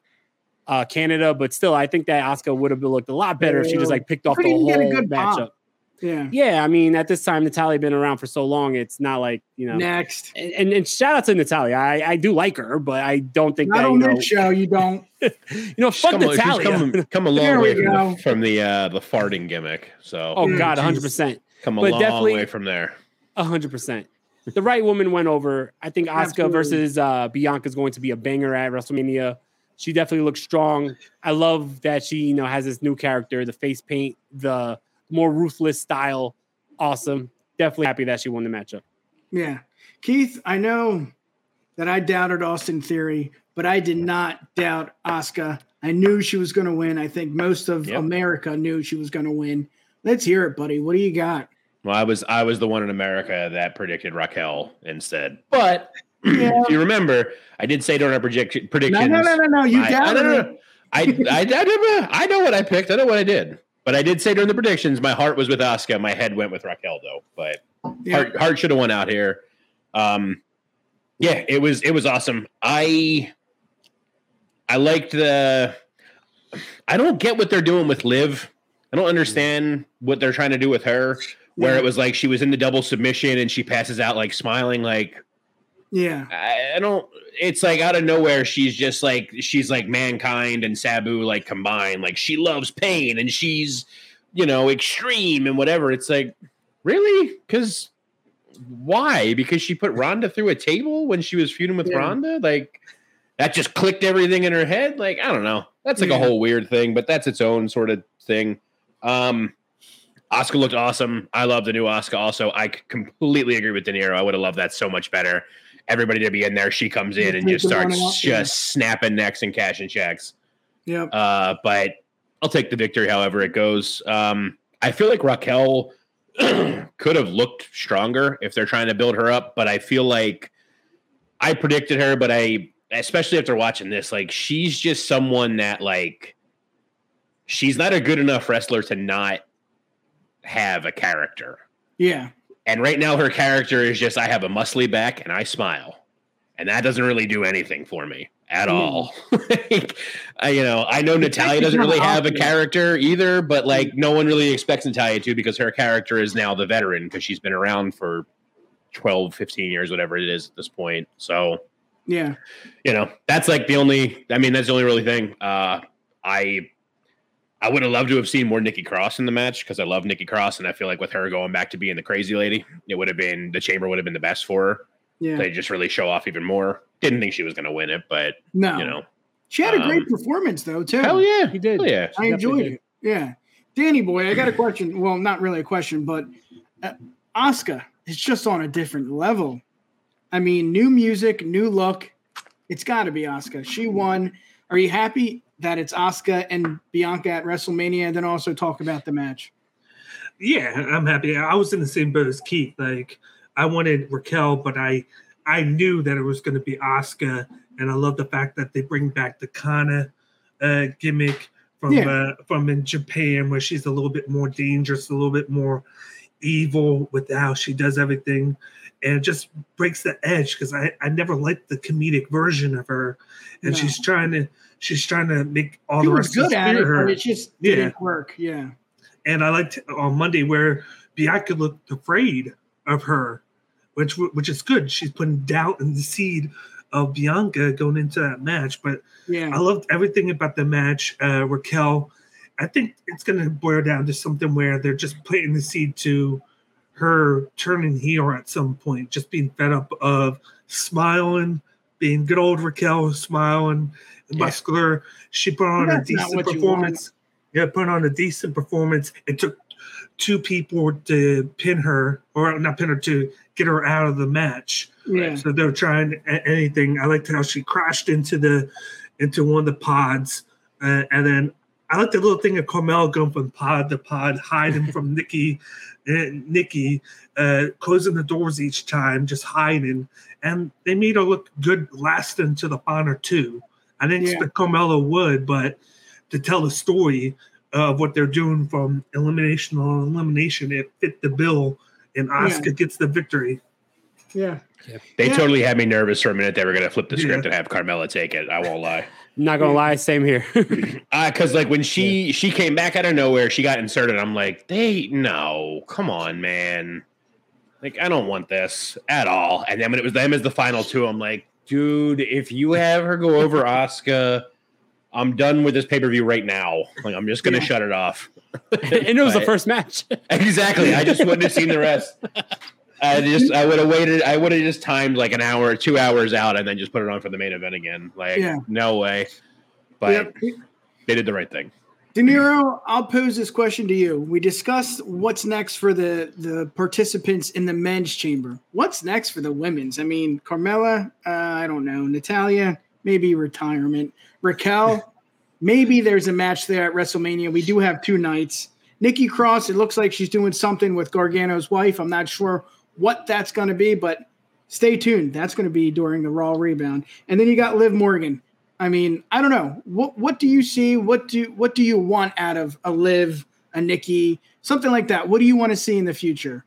uh, Canada, but still, I think that Asuka would have looked a lot better if she just like picked off the whole even get a good pop. matchup. Yeah. Yeah, I mean, at this time, Natalya been around for so long, it's not like you know. Next. And, and, and shout out to Natalya. I, I do like her, but I don't think Not that you on know, this show, you don't. (laughs) you know, She's fuck come, a- she's Natalya. come, come a (laughs) long way from the, from the uh the farting gimmick. So oh Yeah, God, geez. hundred percent. come a but long definitely- way from there. hundred percent. The right woman went over. I think Asuka versus uh, Bianca is going to be a banger at WrestleMania. She definitely looks strong. I love that she, you know, has this new character, the face paint, the more ruthless style. Awesome. Definitely happy that she won the matchup. Yeah. Keith, I know that I doubted Austin Theory, but I did not doubt Asuka. I knew she was going to win. I think most of Yep. America knew she was going to win. Let's hear it, buddy. What do you got? Well, I was I was the one in America that predicted Raquel instead. But (clears throat) Yeah. if you remember, I did say during our prediction No, predictions. no, no, no, no. You I, I, doubted no, no, it. no. I, I, I, never- I know what I picked. I know what I did. But I did say during the predictions, my heart was with Asuka. My head went with Raquel, though. But Yeah. heart, heart should have won out here. Um, yeah, it was it was awesome. I I liked the. I don't get what they're doing with Liv. I don't understand what they're trying to do with her. Where Yeah. it was like she was in the double submission and she passes out like smiling, like Yeah. I, I don't. It's like out of nowhere. She's just like she's like mankind and Sabu like combined. Like she loves pain and she's you know extreme and whatever. It's like really because why? Because she put Ronda through a table when she was feuding with Yeah. Ronda. Like that just clicked everything in her head. Like I don't know. That's like Yeah. a whole weird thing, but that's its own sort of thing. Um. Asuka looked awesome. I love the new Asuka. Also, I completely agree with Dinero. I would have loved that so much better everybody to be in there. She comes in and just starts yeah. just snapping necks and cashing checks. Yep. Uh, but I'll take the victory however it goes. Um, I feel like Raquel (clears throat) could have looked stronger if they're trying to build her up, but I feel like I predicted her, but I especially after watching this, like she's just someone that like she's not a good enough wrestler to not have a character. Yeah. And right now, her character is just I have a muscly back and I smile, and that doesn't really do anything for me at Mm. all. (laughs) like, I, you know, I know Natalya doesn't really have a character either, but like no one really expects Natalya to because her character is now the veteran because she's been around for 12, 15 years, whatever it is at this point. So Yeah. you know that's like the only i mean that's the only really thing uh i i would have loved to have seen more nikki cross in the match because i love nikki cross and i feel like with her going back to being the crazy lady it would have been the chamber would have been the best for her Yeah. they just really show off even more didn't think she was going to win it but No. you know she had a great um, performance though, too. hell yeah He did. hell yeah I enjoyed did. it. Yeah. Danny boy, I got a question. Well, not really a question, but uh, Asuka is just on a different level. I mean, new music, new look. It's got to be Asuka. She won. Are you happy that it's Asuka and Bianca at WrestleMania? And then also talk about the match. Yeah, I'm happy. I was in the same boat as Keith. Like I wanted Raquel, but I I knew that it was going to be Asuka, and I love the fact that they bring back the Kana uh, gimmick from Yeah. uh, from in Japan, where she's a little bit more dangerous, a little bit more evil with how she does everything, and it just breaks the edge because I I never liked the comedic version of her, and No. she's trying to she's trying to make all She the rest good of at it, her. but it just Yeah. didn't work. Yeah. and I liked on Monday where Bianca looked afraid of her, which which is good. She's putting doubt in the seed of Bianca going into that match. But Yeah. I loved everything about the match. Uh, Raquel, I think it's going to boil down to something where they're just planting the seed to her turning heel at some point, just being fed up of smiling, being good old Raquel, smiling, Yeah. muscular. She put on a That's not decent performance. Yeah, put on a decent performance. It took two people to pin her, or not pin her, to get her out of the match. Yeah. So they're trying anything. I liked how she crashed into the into one of the pods, uh, and then I like the little thing of Carmel going from pod to pod, hiding (laughs) from Nikki, and Nikki, uh, closing the doors each time, just hiding, and they made her look good lasting to the final two. I didn't Yeah. expect Carmella would, but to tell the story of what they're doing from elimination on elimination, it fit the bill, and Asuka gets the victory. Yeah. They Yeah. totally had me nervous for a minute. They were going to flip the script Yeah. and have Carmella take it. I won't lie. (laughs) Not gonna lie, same here. (laughs) Uh, because like when she she came back out of nowhere, she got inserted. I'm like, they no, come on, man. Like I don't want this at all. And then when it was them as the final two, I'm like, dude, if you have her go over (laughs) Asuka, I'm done with this pay per view right now. Like I'm just gonna Yeah. shut it off. and it was the first match. (laughs) Exactly. I just wouldn't have seen the rest. I just I would have waited. I would have just timed like an hour, two hours out, and then just put it on for the main event again. Like Yeah. no way. But Yep. they did the right thing. Dinero, I'll pose this question to you. We discussed what's next for the the participants in the men's chamber. What's next for the women's? I mean, Carmella, uh, I don't know. Natalya, maybe retirement. Raquel, (laughs) maybe there's a match there at WrestleMania. We do have two nights. Nikki Cross, it looks like she's doing something with Gargano's wife. I'm not sure what that's going to be, but stay tuned. That's going to be during the Raw rebound. And then you got Liv Morgan. I mean, I don't know. What what do you see? What do what do you want out of a Liv, a Nikki, something like that? What do you want to see in the future?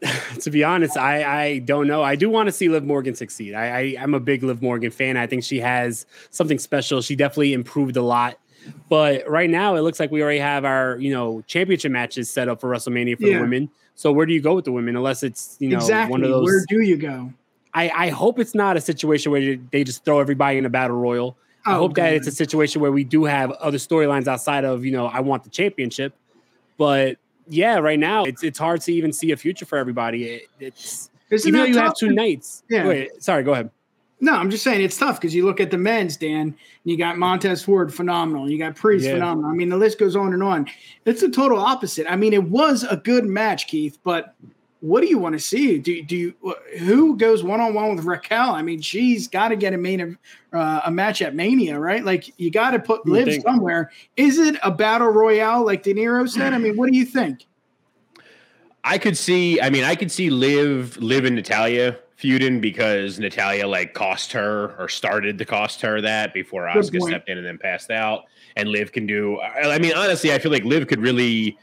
(laughs) to be honest, I, I don't know. I do want to see Liv Morgan succeed. I, I I'm a big Liv Morgan fan. I think she has something special. She definitely improved a lot. But right now, it looks like we already have our you know championship matches set up for WrestleMania for Yeah. the women. So where do you go with the women? Unless it's you know exactly. one of those. Where do you go? I, I hope it's not a situation where they just throw everybody in a battle royal. I Oh, hope that it's a situation where we do have other storylines outside of you know I want the championship. But yeah, right now it's it's hard to even see a future for everybody. It, it's Isn't even though you have two nights. Yeah. Wait, sorry, go ahead. No, I'm just saying it's tough because you look at the men's, Dan, and you got Montez Ford, phenomenal. You got Priest, Yeah. phenomenal. I mean, the list goes on and on. It's the total opposite. I mean, it was a good match, Keith, but what do you want to see? Do, do you who goes one on one with Raquel? I mean, she's got to get a main uh, a match at Mania, right? Like you got to put Liv think. somewhere. Is it a battle royale like Dinero said? I mean, what do you think? I could see. I mean, I could see Liv, Liv and Natalya feuding because Natalya like cost her or started to cost her that before Good Asuka point. stepped in and then passed out. And Liv can do. I I mean, honestly, I feel like Liv could really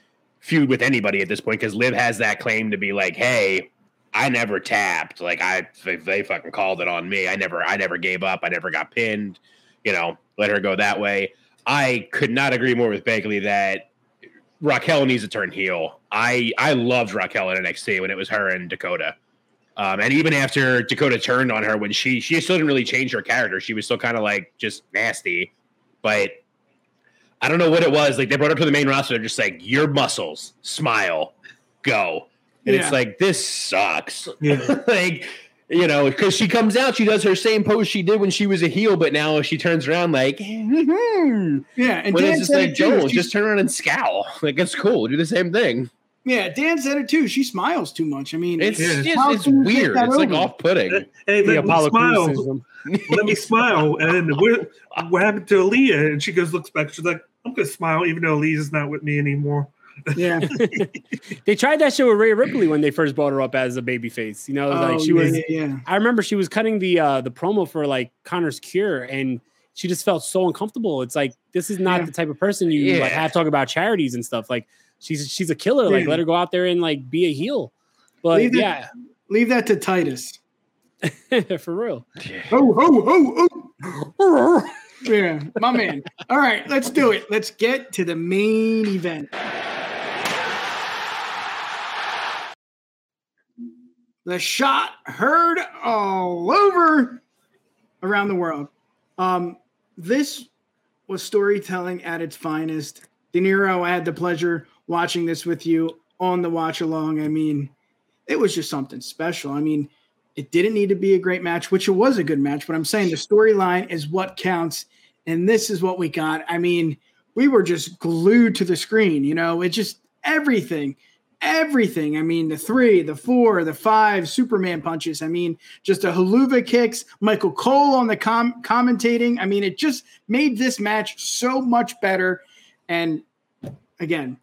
feud with anybody at this point because Liv has that claim to be like, hey. I never tapped. Like I, they, fucking called it on me. I never, I never gave up. I never got pinned. You know, let her go that way. I could not agree more with Bagley that Raquel needs to turn heel. I I loved Raquel in NXT when it was her and Dakota. Um, and even after Dakota turned on her, when she she still didn't really change her character, she was still kind of like just nasty. But I don't know what it was. Like they brought her to the main roster, they're just like your muscles, smile, go, and Yeah. it's like this sucks. (laughs) Yeah. like you know, because she comes out, she does her same pose she did when she was a heel, but now she turns around like. (laughs) Yeah, and when Dan it's just like, it too. Joel, just turn around and scowl. (laughs) Like it's cool. Do the same thing. yeah, Dan said it too. She smiles too much. I mean, It's Yeah. just it's can you take weird. that It's like off putting. Hey, The let me Apollo smile. let me smile. And what, what happened to Aliyah? And she goes, looks back. She's like, I'm gonna smile, even though Aliyah's not with me anymore. Yeah. (laughs) they tried that shit with Rhea Ripley when they first brought her up as a baby face. You know, Oh, like she yeah, was. yeah, yeah. I remember she was cutting the uh the promo for like Connor's Cure, and she just felt so uncomfortable. It's like this is not Yeah. the type of person you like Yeah. have talk about charities and stuff. Like she's she's a killer. Like Yeah. let her go out there and like be a heel. But Leave that- yeah, Leave that to Titus. (laughs) for real. Oh, oh, oh, oh. (laughs) Yeah, my man. All right, let's do it. Let's get to the main event. The shot heard all over around the world. Um, this was storytelling at its finest. Dinero, I had the pleasure watching this with you on the watch along. I mean, it was just something special. I mean, it didn't need to be a great match, which it was a good match, but I'm saying the storyline is what counts. And this is what we got. I mean, we were just glued to the screen, you know, it just everything, everything. I mean, the three, the four, the five Superman punches. I mean, just a Helluva kicks, Michael Cole on the com- commentating. I mean, it just made this match so much better. And again,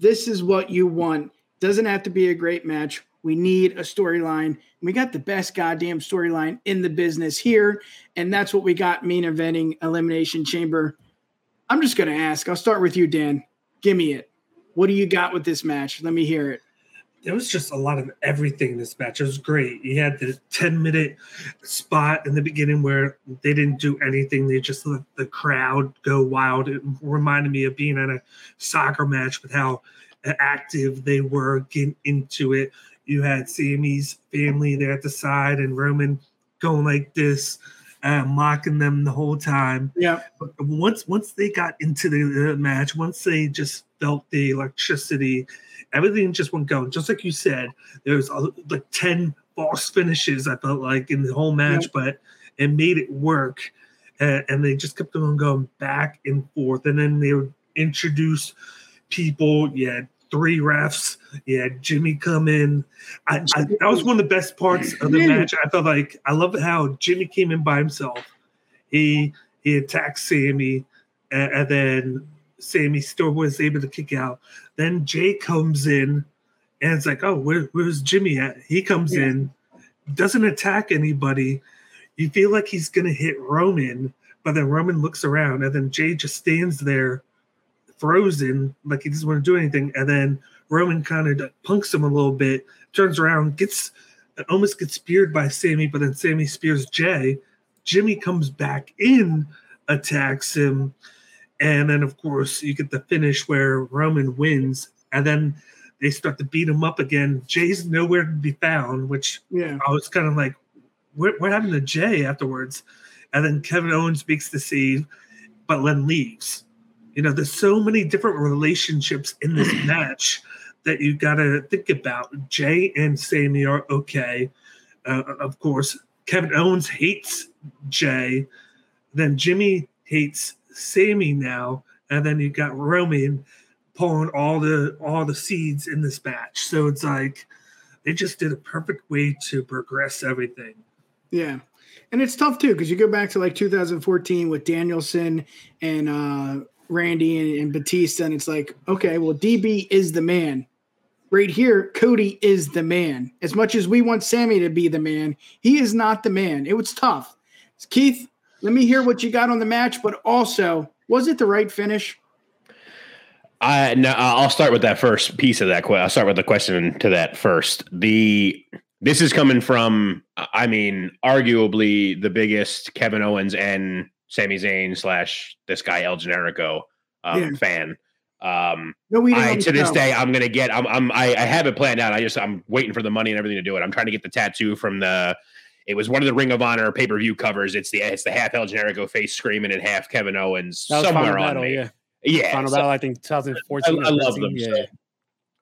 this is what you want. Doesn't have to be a great match. We need a storyline. We got the best goddamn storyline in the business here, and that's what we got main eventing Elimination Chamber. I'm just going to ask. I'll start with you, Dan. Give me it. What do you got with this match? Let me hear it. There was just a lot of everything in this match. It was great. You had the 10 minute spot in the beginning where they didn't do anything. They just let the crowd go wild. It reminded me of being at a soccer match with how active they were getting into it. You had Sami's family there at the side and Roman going like this, uh, mocking them the whole time. Yeah. But once once they got into the uh, match, once they just felt the electricity, everything just went going. Just like you said, there was uh, like ten false finishes. I felt like in the whole match, but it made it work, and, and they just kept on going back and forth. And then they would introduce people. You had three refs. Yeah, Jimmy come in. I, I, that was one of the best parts of the match. I felt like I love how Jimmy came in by himself. He he attacked Sami, and, and then Sami still was able to kick out. Then Jey comes in, and it's like, oh, where, where's Jimmy at? He comes Yeah. in, doesn't attack anybody. You feel like he's gonna hit Roman, but then Roman looks around, and then Jey just stands there, frozen, like he doesn't want to do anything. And then Roman kind of punks him a little bit, turns around, gets almost gets speared by Sami, but then Sami spears Jey. Jimmy comes back in, attacks him, and then of course you get the finish where Roman wins, and then they start to beat him up again. Jey's nowhere to be found, which Yeah. I was kind of like, what, what happened to Jey afterwards? And then Kevin Owens speaks to Steve, but then leaves. You know, there's so many different relationships in this (clears throat) match that you got to think about. Jey and Sami are okay. Uh, of course, Kevin Owens hates Jey. Then Jimmy hates Sami now, and then you got Roman pulling all the all the seeds in this match. So it's like they just did a perfect way to progress everything. Yeah. And it's tough too because you go back to like 2014 with Danielson and uh, Randy and, and Batista, and it's like, okay, well, DB is the man. Right here, Cody is the man. As much as we want Sami to be the man, he is not the man. It was tough. Keith, let me hear what you got on the match, but also, was it the right finish? I no, I'll start with that first piece of that. que- I'll start with the question to that first. The this is coming from, I mean, arguably the biggest Kevin Owens and Sami Zayn slash this guy El Generico um, Yeah. fan. Um, No, we I, to this day, I'm gonna get. I'm. I'm. I, I have it planned out. I just. I'm waiting for the money and everything to do it. I'm trying to get the tattoo from the. It was one of the Ring of Honor pay per view covers. It's the. It's the half El Generico face screaming and half Kevin Owens That was somewhere Final on Battle, me. yeah. Yeah, Final so- Battle, I think 2014. I, I love them. Yeah. So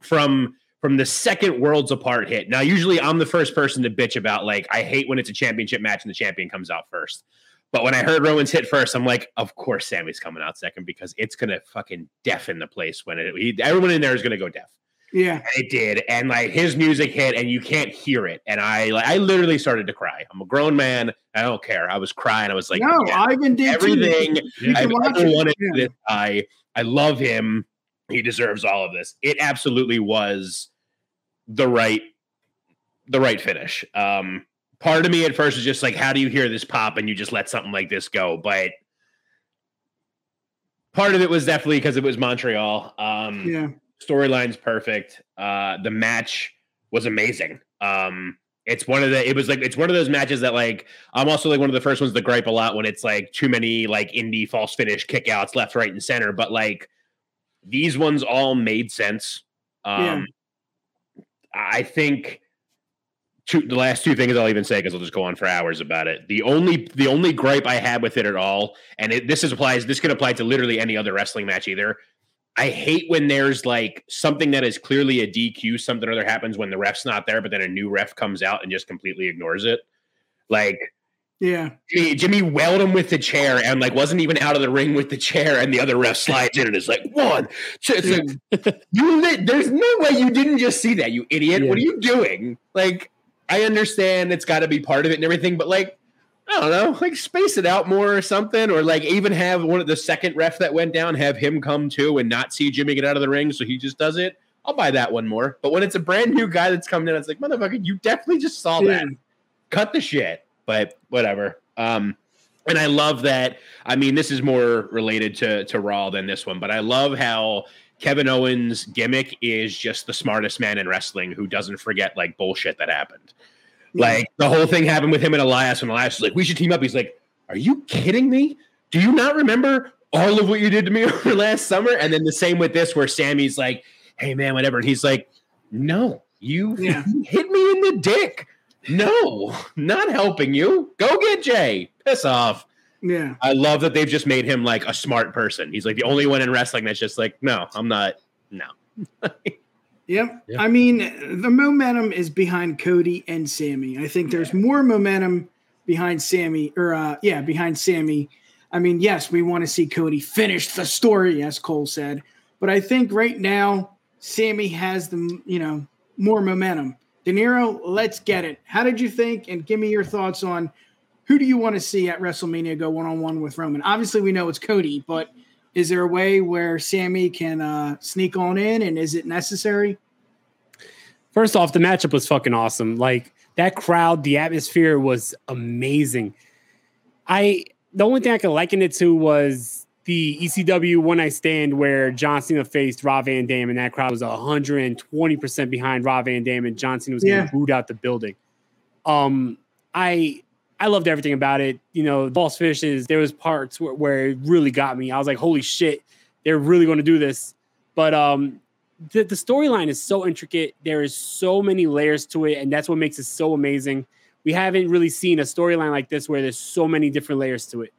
from from the second Worlds Apart hit. Now, usually I'm the first person to bitch about like I hate when it's a championship match and the champion comes out first. But when I heard Roman's hit first, I'm like, of course Sami's coming out second because it's gonna fucking deafen the place when it. He, everyone in there is gonna go deaf. Yeah. And it did, and like his music hit, and you can't hear it. And I like I literally started to cry. I'm a grown man. I don't care. I was crying. I was like, no, yeah, Ivan did everything You can I've watch ever wanted Yeah. this guy. I love him. he deserves all of this. It absolutely was the right the right finish. Um part of me at first was just like, how do you hear this pop and you just let something like this go? But part of it was definitely because it was Montreal. Um Yeah. storyline's perfect. Uh the match was amazing. Um it's one of the it was like it's one of those matches that like I'm also like one of the first ones to gripe a lot when it's like too many like indie false finish kickouts left, right, and center. But like these ones all made sense. Um I think two the last two things I'll even say because I'll just go on for hours about it. The only the only gripe I had with it at all, and it, this is applies this can apply to literally any other wrestling match either. I hate when there's like something that is clearly a DQ, something or other happens when the ref's not there, but then a new ref comes out and just completely ignores it. Like Yeah. Jimmy, Jimmy welled him with the chair and like wasn't even out of the ring with the chair, and the other ref slides in and is like one. two." It's like, you li- there's no way you didn't just see that, you idiot. What are you doing? Like, I understand it's got to be part of it and everything, but like, I don't know, like space it out more or something, or like even have one of the second ref that went down have him come too and not see Jimmy get out of the ring, so he just does it. I'll buy that one more. But when it's a brand new guy that's coming in, it's like, motherfucker, you definitely just saw that. Cut the shit. But whatever. Um, and I love that. I mean, this is more related to to Raw than this one, but I love how Kevin Owens' gimmick is just the smartest man in wrestling who doesn't forget like bullshit that happened. Like the whole thing happened with him and Elias, and Elias was like, "We should team up." He's like, "Are you kidding me? Do you not remember all of what you did to me (laughs) over last summer?" And then the same with this, where Sami's like, "Hey man, whatever," and he's like, "No, you Yeah. (laughs) hit me in the dick. No, (laughs) not helping you. Go get Jey. Piss off." Yeah. I love that they've just made him like a smart person. He's like the only one in wrestling that's just like, no, I'm not. No. (laughs) Yep. I mean, the momentum is behind Cody and Sami. I think there's more momentum behind Sami, or uh, yeah, behind Sami. I mean, yes, we want to see Cody finish the story, as Cole said, but I think right now Sami has the you know more momentum. Dinero, let's get it. How did you think? And give me your thoughts on who do you want to see at WrestleMania go one on one with Roman? Obviously, we know it's Cody, but is there a way where Sami can uh, sneak on in, and is it necessary? First off, the matchup was fucking awesome. Like that crowd, the atmosphere was amazing. I the only thing I could liken it to was the ECW one night stand where John Cena faced Rob Van Dam, and that crowd was 120% behind Rob Van Dam, and John Cena was getting booed out the building. Um, I I loved everything about it. You know, Boss Fishes, there was parts where, where it really got me. I was like, holy shit, they're really going to do this. But um, the, the storyline is so intricate. There is so many layers to it, and that's what makes it so amazing. We haven't really seen a storyline like this where there's so many different layers to it.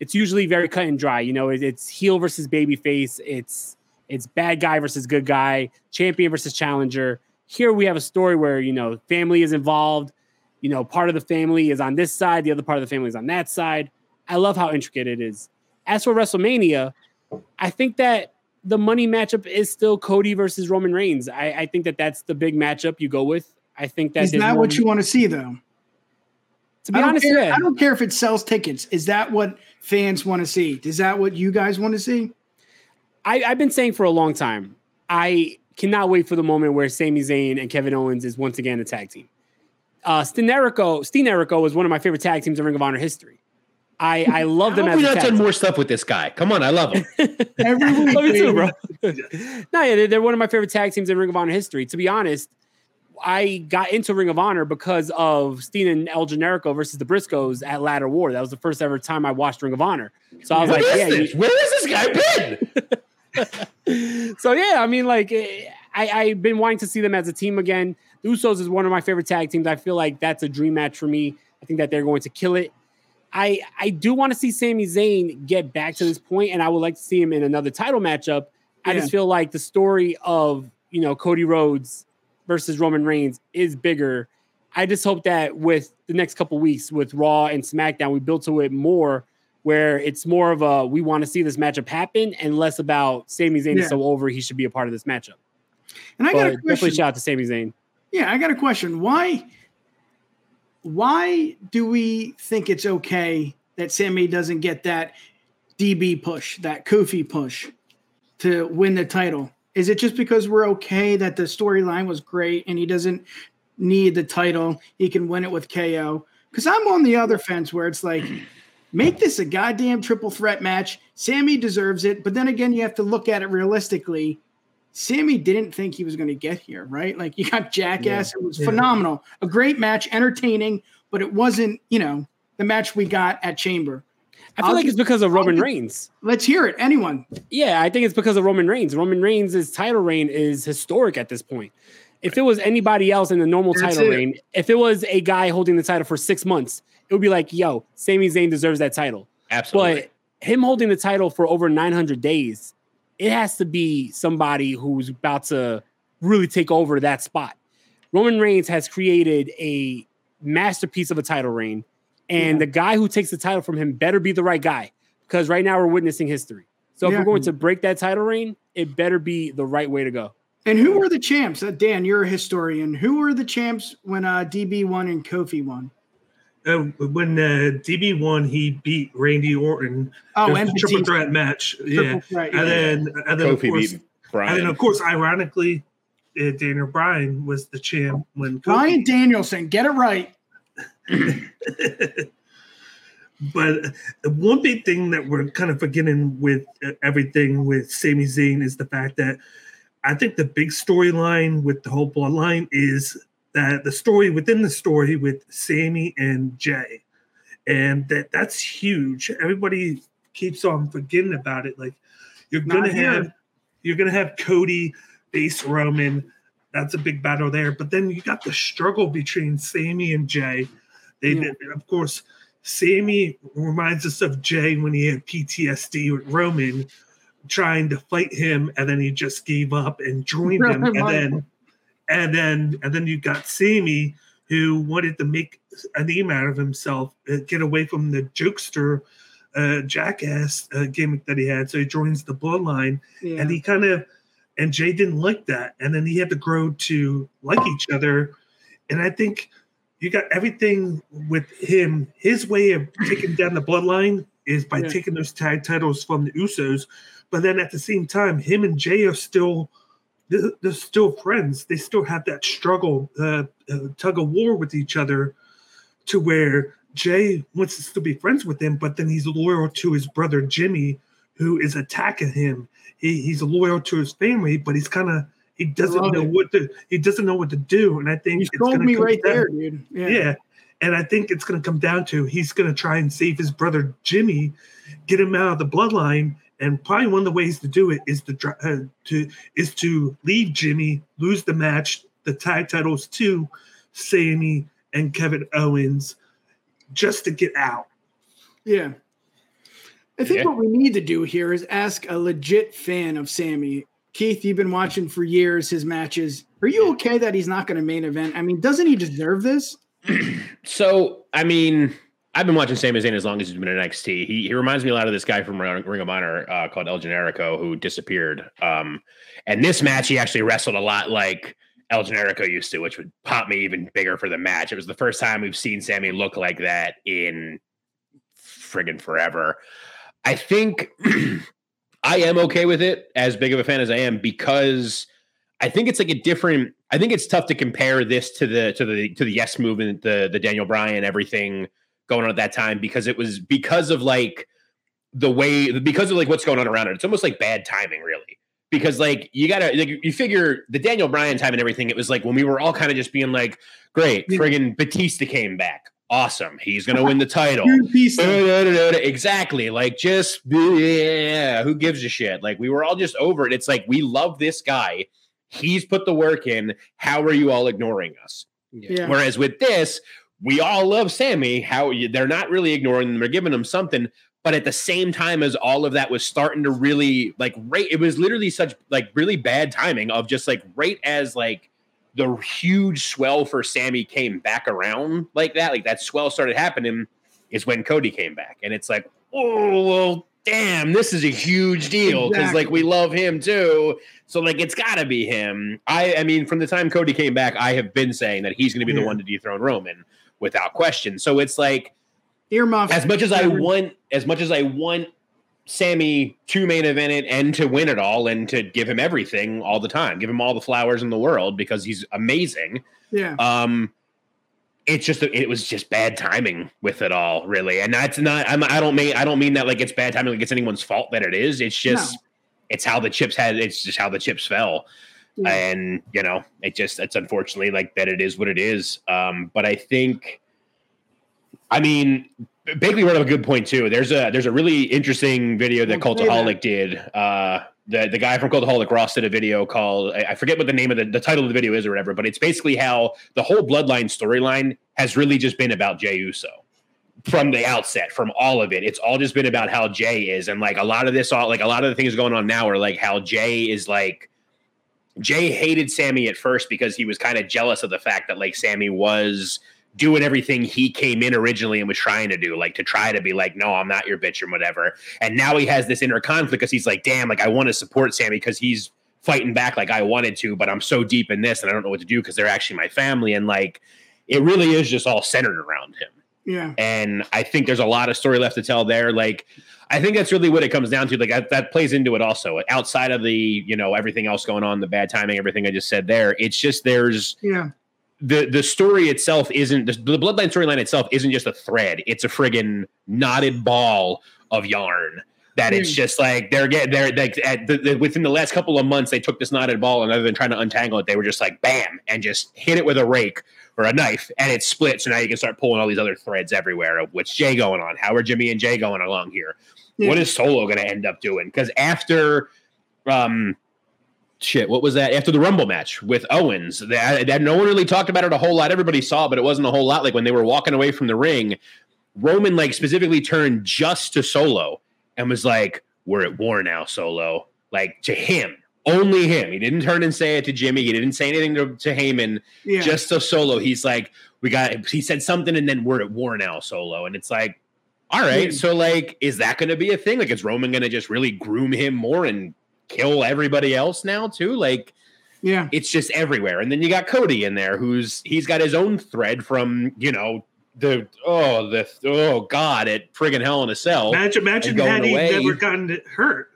It's usually very cut and dry. You know, it- it's heel versus baby face. It's it's bad guy versus good guy, champion versus challenger. Here we have a story where you know family is involved. You know, part of the family is on this side, the other part of the family is on that side. I love how intricate it is. As for WrestleMania, I think that the money matchup is still Cody versus Roman Reigns. I, I think that that's the big matchup you go with. I think that Is that what you want to see, though? To be I honest, care, yeah. I don't care if it sells tickets. Is that what fans want to see? Is that what you guys want to see? I, I've been saying for a long time. I cannot wait for the moment where Sami Zayn and Kevin Owens is once again a tag team. Uh, Steen Jericho, Steen Jericho was one of my favorite tag teams in Ring of Honor history. I, I love them How as have we a not done more stuff with this guy? Come on, I love him. (laughs) Every week, Love you too, bro. (laughs) no, yeah, they're, they're one of my favorite tag teams in Ring of Honor history. To be honest, I got into Ring of Honor because of Steen and El Generico versus the Briscoes at Ladder War. That was the first ever time I watched Ring of Honor. So I was What like, is yeah, this? you- Where has this guy been? (laughs) so yeah, I mean, like eh, I, I've been wanting to see them as a team again. The Usos is one of my favorite tag teams. I feel like that's a dream match for me. I think that they're going to kill it. I I do want to see Sami Zayn get back to this point, and I would like to see him in another title matchup. I just feel like the story of you know Cody Rhodes versus Roman Reigns is bigger. I just hope that with the next couple weeks with Raw and SmackDown, we build to it more where it's more of a we want to see this matchup happen and less about Sami Zayn Yeah. is so over he should be a part of this matchup. And I But got a definitely shout out to Sami Zayn. Yeah, I got a question. Why? Why do we think it's okay that Sami doesn't get that DB push, that Kofi push to win the title? Is it just because we're okay that the storyline was great and he doesn't need the title? He can win it with KO. Because I'm on the other fence where it's like, make this a goddamn triple threat match. Sami deserves it. But then again, you have to look at it realistically. Sami didn't think he was going to get here, right? Like you got Jackass. it was yeah. phenomenal. A great match, entertaining, but it wasn't, you know, the match we got at Chamber. I feel I'll like gi- it's because of I'll Roman Reigns. Let's hear it. Anyone? Yeah, I think it's because of Roman Reigns. Roman Reigns' title reign is historic at this point. If it was anybody else in the normal That's title it. reign, if it was a guy holding the title for six months, it would be like, yo, Sami Zayn deserves that title. Absolutely. But him holding the title for over 900 days, it has to be somebody who's about to really take over that spot. Roman Reigns has created a masterpiece of a title reign, and the guy who takes the title from him better be the right guy because right now we're witnessing history. So if we're going to break that title reign, it better be the right way to go. And who were the champs? Uh, Dan, you're a historian. Who were the champs when uh, DB won and Kofi won? Uh, when uh, DB won, he beat Randy Orton. Oh, and triple Batista. threat match. Triple yeah, threat, and yeah. then and then of course, beat and then of course, ironically, uh, Daniel Bryan was the champ when Kofi Ryan Danielson, get it right. (laughs) But uh, one big thing that we're kind of forgetting with uh, everything with Sami Zayn is the fact that I think the big storyline with the whole bloodline is that the story within the story with Sami and Jey, and that that's huge. Everybody keeps on forgetting about it. Like you're Not gonna have you're gonna have Cody face Roman. That's a big battle there. But then you got the struggle between Sami and Jey. They, Yeah. of course, Sami reminds us of Jey when he had PTSD with Roman, trying to fight him, and then he just gave up and joined him. (laughs) And then, and then, and then you got Sami who wanted to make a name out of himself, uh, get away from the jokester, uh, jackass uh, gimmick that he had. So he joins the Bloodline, Yeah. and he kind of, and Jey didn't like that, and then he had to grow to like each other. And I think you got everything with him. His way of taking down the bloodline is by Yeah. taking those tag titles from the Usos. But then at the same time, him and Jey are still they're, they're still friends. They still have that struggle, uh, uh, tug of war with each other, to where Jey wants to still be friends with him, but then he's loyal to his brother Jimmy, who is attacking him. He, he's loyal to his family, but he's kind of he doesn't know it. what to he doesn't know what to do. And I think you sold me right down- there, dude. Yeah. yeah. And I think it's going to come down to he's going to try and save his brother Jimmy, get him out of the bloodline, and probably one of the ways to do it is to uh, to is to leave Jimmy, lose the match, the tag titles to Sami and Kevin Owens, just to get out. Yeah. I think Yeah. what we need to do here is ask a legit fan of Sami. Keith, you've been watching for years his matches. Are you okay that he's not going to main event? I mean, doesn't he deserve this? (clears throat) So, I mean, I've been watching Sami Zayn as long as he's been in NXT. He, he reminds me a lot of this guy from Ring of Honor uh, called El Generico who disappeared. Um, and this match, he actually wrestled a lot like El Generico used to, which would pop me even bigger for the match. It was the first time we've seen Sami look like that in friggin' forever. I think (clears throat) I am okay with it, as big of a fan as I am, because I think it's like a different. I think it's tough to compare this to the to the to the Yes movement, the the Daniel Bryan, everything going on at that time, because it was because of like the way because of like what's going on around it. It's almost like bad timing, really. Because like you gotta like you figure the Daniel Bryan time and everything, it was like when we were all kind of just being like, great, friggin' Batista came back. Awesome. He's gonna win the (laughs) title. Exactly. Like just yeah, who gives a shit? Like we were all just over it. It's like we love this guy. He's put the work in. How are you all ignoring us? Yeah. Whereas with this, we all love Sami. How they're not really ignoring them. They're giving them something. But at the same time as all of that was starting to really like right, it was literally such like really bad timing of just like right as like the huge swell for Sami came back around like that, like that swell started happening, is when Cody came back. And it's like, oh well, damn, this is a huge deal. Because like we love him too. So like it's gotta be him. I I mean, from the time Cody came back, I have been saying that he's gonna be the one to dethrone Roman without question. So it's like Earmuffs. as much as I want, as much as I want Sami to main event it and to win it all and to give him everything all the time, give him all the flowers in the world because he's amazing. Yeah. Um, it's just it was just bad timing with it all, really, and that's not. I'm, I don't mean I don't mean that like it's bad timing, like it's anyone's fault that it is. It's just No. it's how the chips had. It's just how the chips fell, Yeah. and you know it just it's unfortunately like that. It is what it is. Um, but I think, I mean, Bagley brought up a good point too. There's a there's a really interesting video that Don't say Cultaholic did. Uh, the the guy from Cultaholic Ross did a video called I I forget what the name of the, the title of the video is or whatever, but it's basically how the whole Bloodline storyline has really just been about Jey Uso from the outset, from all of it. It's all just been about how Jey is, and like a lot of this, all like a lot of the things going on now are like how Jey is like. Jey hated Sami at first because he was kind of jealous of the fact that like Sami was doing everything he came in originally and was trying to do, like to try to be like, no, I'm not your bitch or whatever. And now he has this inner conflict because he's like, damn, like I want to support Sami because he's fighting back like I wanted to, but I'm so deep in this and I don't know what to do because they're actually my family. And like it really is just all centered around him. yeah. And I think there's a lot of story left to tell there. Like, I think that's really what it comes down to. Like that, that plays into it also. Outside of the, you know, everything else going on, the bad timing, everything I just said there. It's just there's Yeah. the the story itself isn't the, the bloodline storyline itself isn't just a thread. It's a friggin' knotted ball of yarn. That it's Mm. just like they're getting they're like at the, the, within the last couple of months they took this knotted ball and other than trying to untangle it they were just like bam and just hit it with a rake or a knife and it split so now you can start pulling all these other threads everywhere of what's Jey going on how are Jimmy and Jey going along here Yeah. what is Solo going to end up doing because after um shit, what was that? After the Rumble match with Owens, that, that no one really talked about it a whole lot. Everybody saw, but it wasn't a whole lot. Like when they were walking away from the ring, Roman like specifically turned just to Solo and was like, "We're at war now, Solo." Like to him, only him. He didn't turn and say it to Jimmy. He didn't say anything to, to Heyman. Yeah. Just to Solo, he's like, "We got." He said something, and then we're at war now, Solo. And it's like, all right, so like, is that going to be a thing? Like, is Roman going to just really groom him more and kill everybody else now too? Like, yeah. it's just everywhere. And then you got Cody in there, who's he's got his own thread from you know the oh the oh god at friggin' Hell in a Cell. Imagine, imagine had he never gotten hurt.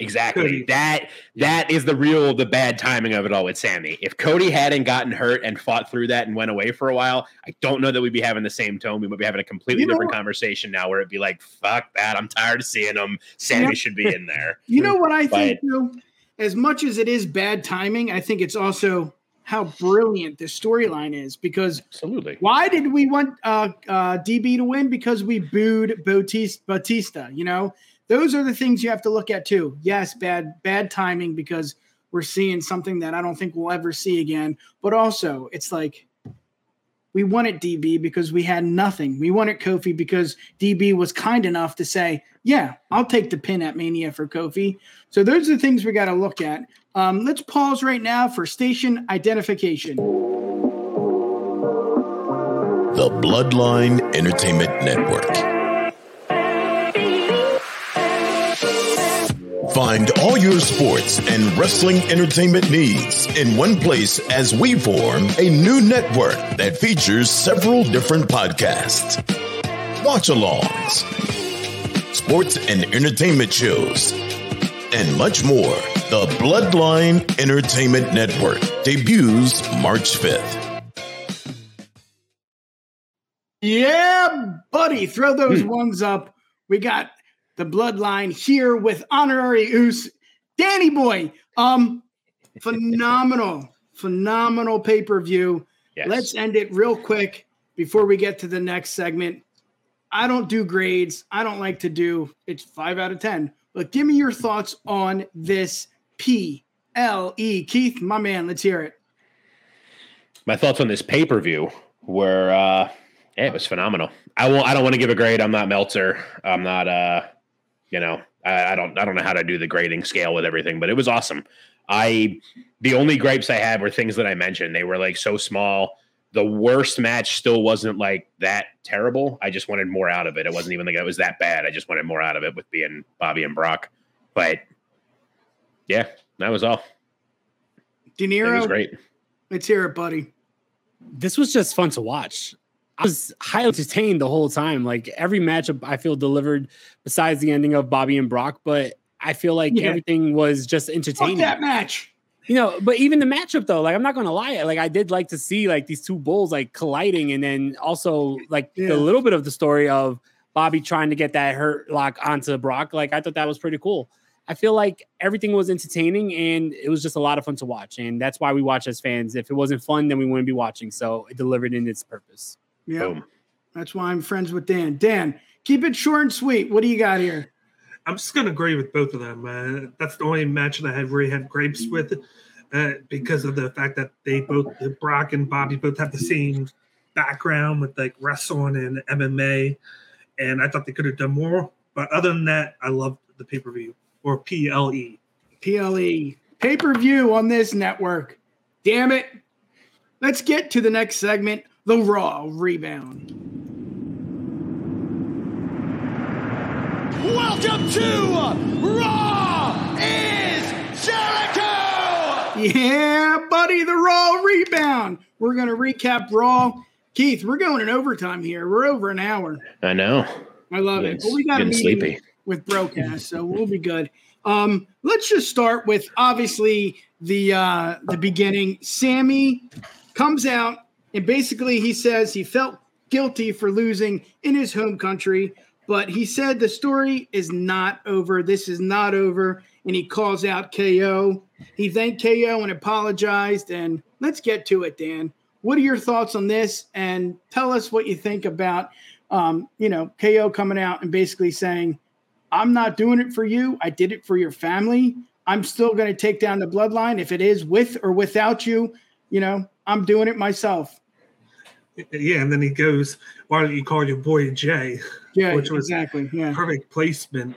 Exactly. Cody. That that is the real the bad timing of it all with Sami. If Cody hadn't gotten hurt and fought through that and went away for a while, I don't know that we'd be having the same tone. We would be having a completely You different conversation now where it'd be like, fuck that. I'm tired of seeing him. Sami Yeah. should be in there. (laughs) You know what I think, But- too? As much as it is bad timing, I think it's also how brilliant this storyline is because Absolutely. why did we want uh, uh, DB to win? Because we booed Bautista, Batista. You know, those are the things you have to look at too. Yes, bad bad timing because we're seeing something that I don't think we'll ever see again. But also, it's like we wanted DB because we had nothing. We wanted Kofi because DB was kind enough to say, "Yeah, I'll take the pin at Mania for Kofi." So those are the things we got to look at. Um, let's pause right now for station identification. The Bloodline Entertainment Network. Find all your sports and wrestling entertainment needs in one place as we form a new network that features several different podcasts, watch alongs, sports and entertainment shows, and much more. The Bloodline Entertainment Network debuts March 5th. Yeah, buddy, throw those Hmm. ones up. We got the bloodline here with honorary Oos, Danny Boy. Um, (laughs) phenomenal, phenomenal pay per view. Yes. Let's end it real quick before we get to the next segment. I don't do grades. I don't like to do it's five out of ten. But give me your thoughts on this P L E. Keith, my man, let's hear it. my thoughts on this pay per view were uh yeah, it was phenomenal. I won't I don't want to give a grade. I'm not Meltzer. I'm not uh you know, I, I don't I don't know how to do the grading scale with everything, but it was awesome. I the only gripes I had were things that I mentioned. They were like so small. The worst match still wasn't like that terrible. I just wanted more out of it. It wasn't even like it was that bad. I just wanted more out of it with being Bobby and Brock. But yeah, that was all. De It was Niro, great. let's hear it, buddy. This was just fun to watch. I was highly entertained the whole time. Like every matchup, I feel delivered. Besides the ending of Bobby and Brock, but I feel like Yeah. everything was just Fuck entertaining. that match. You know, but even the matchup though, like I'm not gonna lie, like I did like to see like these two bulls like colliding, and then also like Yeah. the little bit of the story of Bobby trying to get that hurt lock onto Brock. Like I thought that was pretty cool. I feel like everything was entertaining and it was just a lot of fun to watch, and that's why we watch as fans. If it wasn't fun, then we wouldn't be watching. So it delivered in its purpose. Yeah. Boom. That's why I'm friends with Dan. Dan, keep it short and sweet. What do you got here? I'm just gonna agree with both of them. Uh, that's the only match that I have really had grapes with, uh, because of the fact that they both, Brock and Bobby, both have the same background with like wrestling and MMA, and I thought they could have done more. But other than that, I love the pay per view or. PLE. PLE pay per view on this network. Damn it. Let's get to the next segment the Raw Rebound. Welcome to Raw is Jericho! Yeah, buddy, the Raw Rebound. We're going to recap Raw. Keith, we're going in overtime here. We're over an hour. I know. I love it. But we got a getting sleepy. with Brocast, so we'll be good. Um, let's just start with obviously the uh, the beginning. Sami comes out and basically he says he felt guilty for losing in his home country, but he said the story is not over. This is not over, and he calls out KO. He thanked KO and apologized. And let's get to it, Dan. What are your thoughts on this? And tell us what you think about, um, you know, KO coming out and basically saying, I'm not doing it for you. I did it for your family. I'm still going to take down the bloodline. If it is with or without you, you know, I'm doing it myself. Yeah, and then he goes, "Why don't you call your boy Jey?" Yeah, Which was- exactly. Yeah. perfect placement.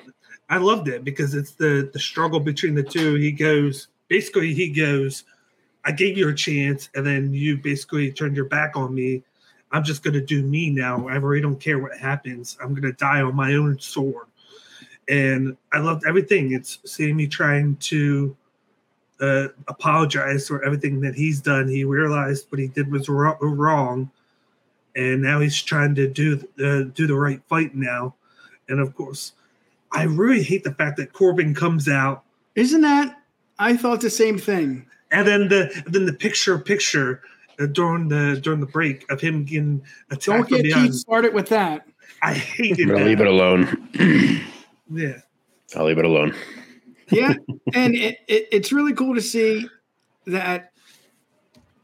I loved it because it's the the struggle between the two. He goes basically he goes, I gave you a chance, and then you basically turned your back on me. I'm just gonna do me now. I really don't care what happens. I'm gonna die on my own sword. And I loved everything. It's Sami trying to uh, apologize for everything that he's done. He realized what he did was wrong, and now he's trying to do uh, do the right fight now. And of course, I really hate the fact that Corbin comes out Isn't that? I thought the same thing. and then the then the picture picture uh, during the during the break of him getting attacked Don't from get behind. Keith started with that. I hated I'm leave it alone. (clears throat) Yeah, I'll leave it alone. Yeah, (laughs) and it, it, it's really cool to see that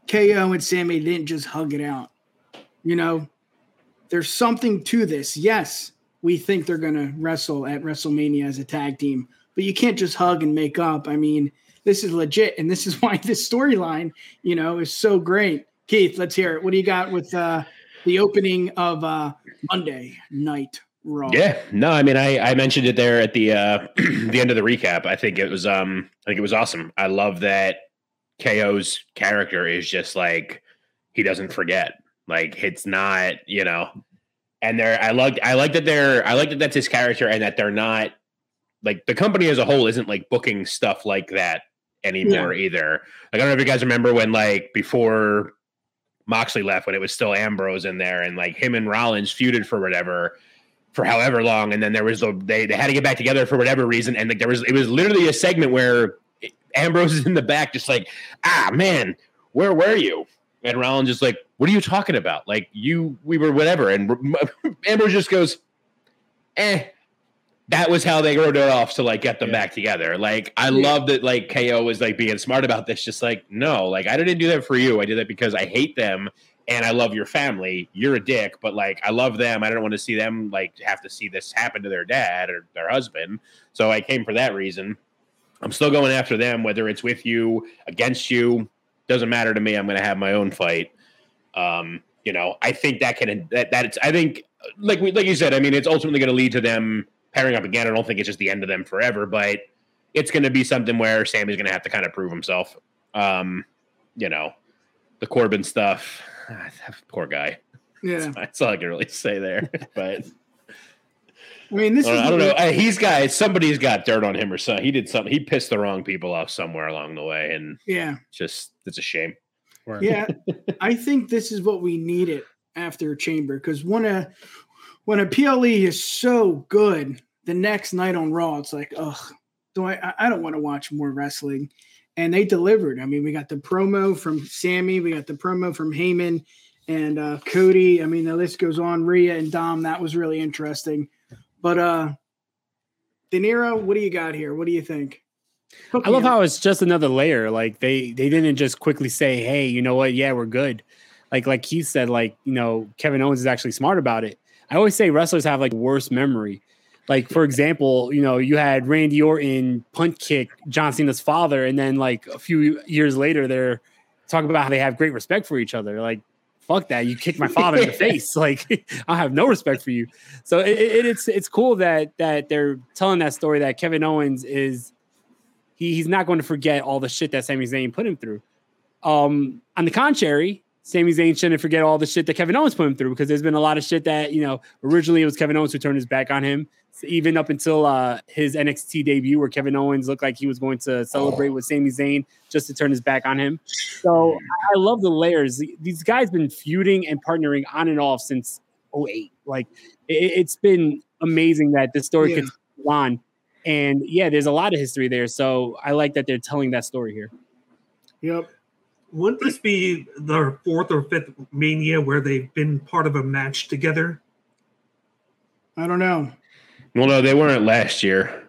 KO and Sami didn't just hug it out. You know, there's something to this. Yes, we think they're going to wrestle at WrestleMania as a tag team, but you can't just hug and make up. I mean, this is legit, and this is (laughs) why this storyline, you know, is so great. Keith, let's hear it. What do you got with uh, the opening of uh, Monday Night Raw? Yeah, no, I mean, I I mentioned it there at the uh (clears throat) the end of the recap. I think it was um I think it was awesome. I love that KO's character is just like he doesn't forget. Like it's not, you know, and they're I like I like that they're I like that that's his character and that they're not like the company as a whole isn't like booking stuff like that anymore either. Like I don't know if you guys remember when like before Moxley left when it was still Ambrose in there and like him and Rollins feuded for whatever for however long, and then there was the they, they had to get back together for whatever reason, and like there was it was literally a segment where Ambrose is in the back, just like ah man, where were you? And Rollins just like, what are you talking about? Like you, we were whatever, and (laughs) Ambrose just goes, eh. That was how they wrote it off to like get them back together. Like I love that like KO was like being smart about this, just like no, like I didn't do that for you. I did that because I hate them and I love your family. You're a dick, but like I love them. I don't want to see them like have to see this happen to their dad or their husband. So I came for that reason. I'm still going after them, whether it's with you, against you, doesn't matter to me. I'm going to have my own fight. Um, you know, I think that can that that it's. I think like we like you said. I mean, it's ultimately going to lead to them pairing up again. I don't think it's just the end of them forever, but it's going to be something where Sami's going to have to kind of prove himself. Um, you know, the Corbin stuff. (sighs) Poor guy. Yeah. (laughs) That's all I can really say there. (laughs) But I mean, this I is I don't know. He's (laughs) got somebody's got dirt on him or something. He did something. He pissed the wrong people off somewhere along the way, and Yeah. just it's a shame. Yeah. (laughs) I think this is what we needed after Chamber because when a when a PLE is so good, the next night on Raw, it's like, ugh, do I? I don't want to watch more wrestling. And they delivered. I mean, we got the promo from Sami, we got the promo from Heyman and uh, Cody. I mean, the list goes on. Rhea and Dom. That was really interesting. But uh, Dinero, what do you got here? What do you think? Hook I love up. how it's just another layer. Like they they didn't just quickly say, "Hey, you know what? Yeah, we're good." Like like he said, like you know, Kevin Owens is actually smart about it. I always say wrestlers have like worse memory. Like for example, you know, you had Randy Orton punt kick John Cena's father, and then like a few years later, they're talking about how they have great respect for each other. Like fuck that, you kicked my father in the (laughs) face. Like (laughs) I have no respect for you. So it, it, it's it's cool that that they're telling that story that Kevin Owens is he, he's not going to forget all the shit that Sami Zayn put him through. Um, on the contrary, Sami Zayn shouldn't forget all the shit that Kevin Owens put him through because there's been a lot of shit that you know originally it was Kevin Owens who turned his back on him, even up until uh, his NXT debut where Kevin Owens looked like he was going to celebrate with Sami Zayn just to turn his back on him. So I I love the layers. These guys have been feuding and partnering on and off since 08. Like it, it's been amazing that this story Yeah. could go on. And yeah, there's a lot of history there. So I like that they're telling that story here. Yep. Wouldn't this be their fourth or fifth mania where they've been part of a match together? I don't know. Well, no, they weren't last year.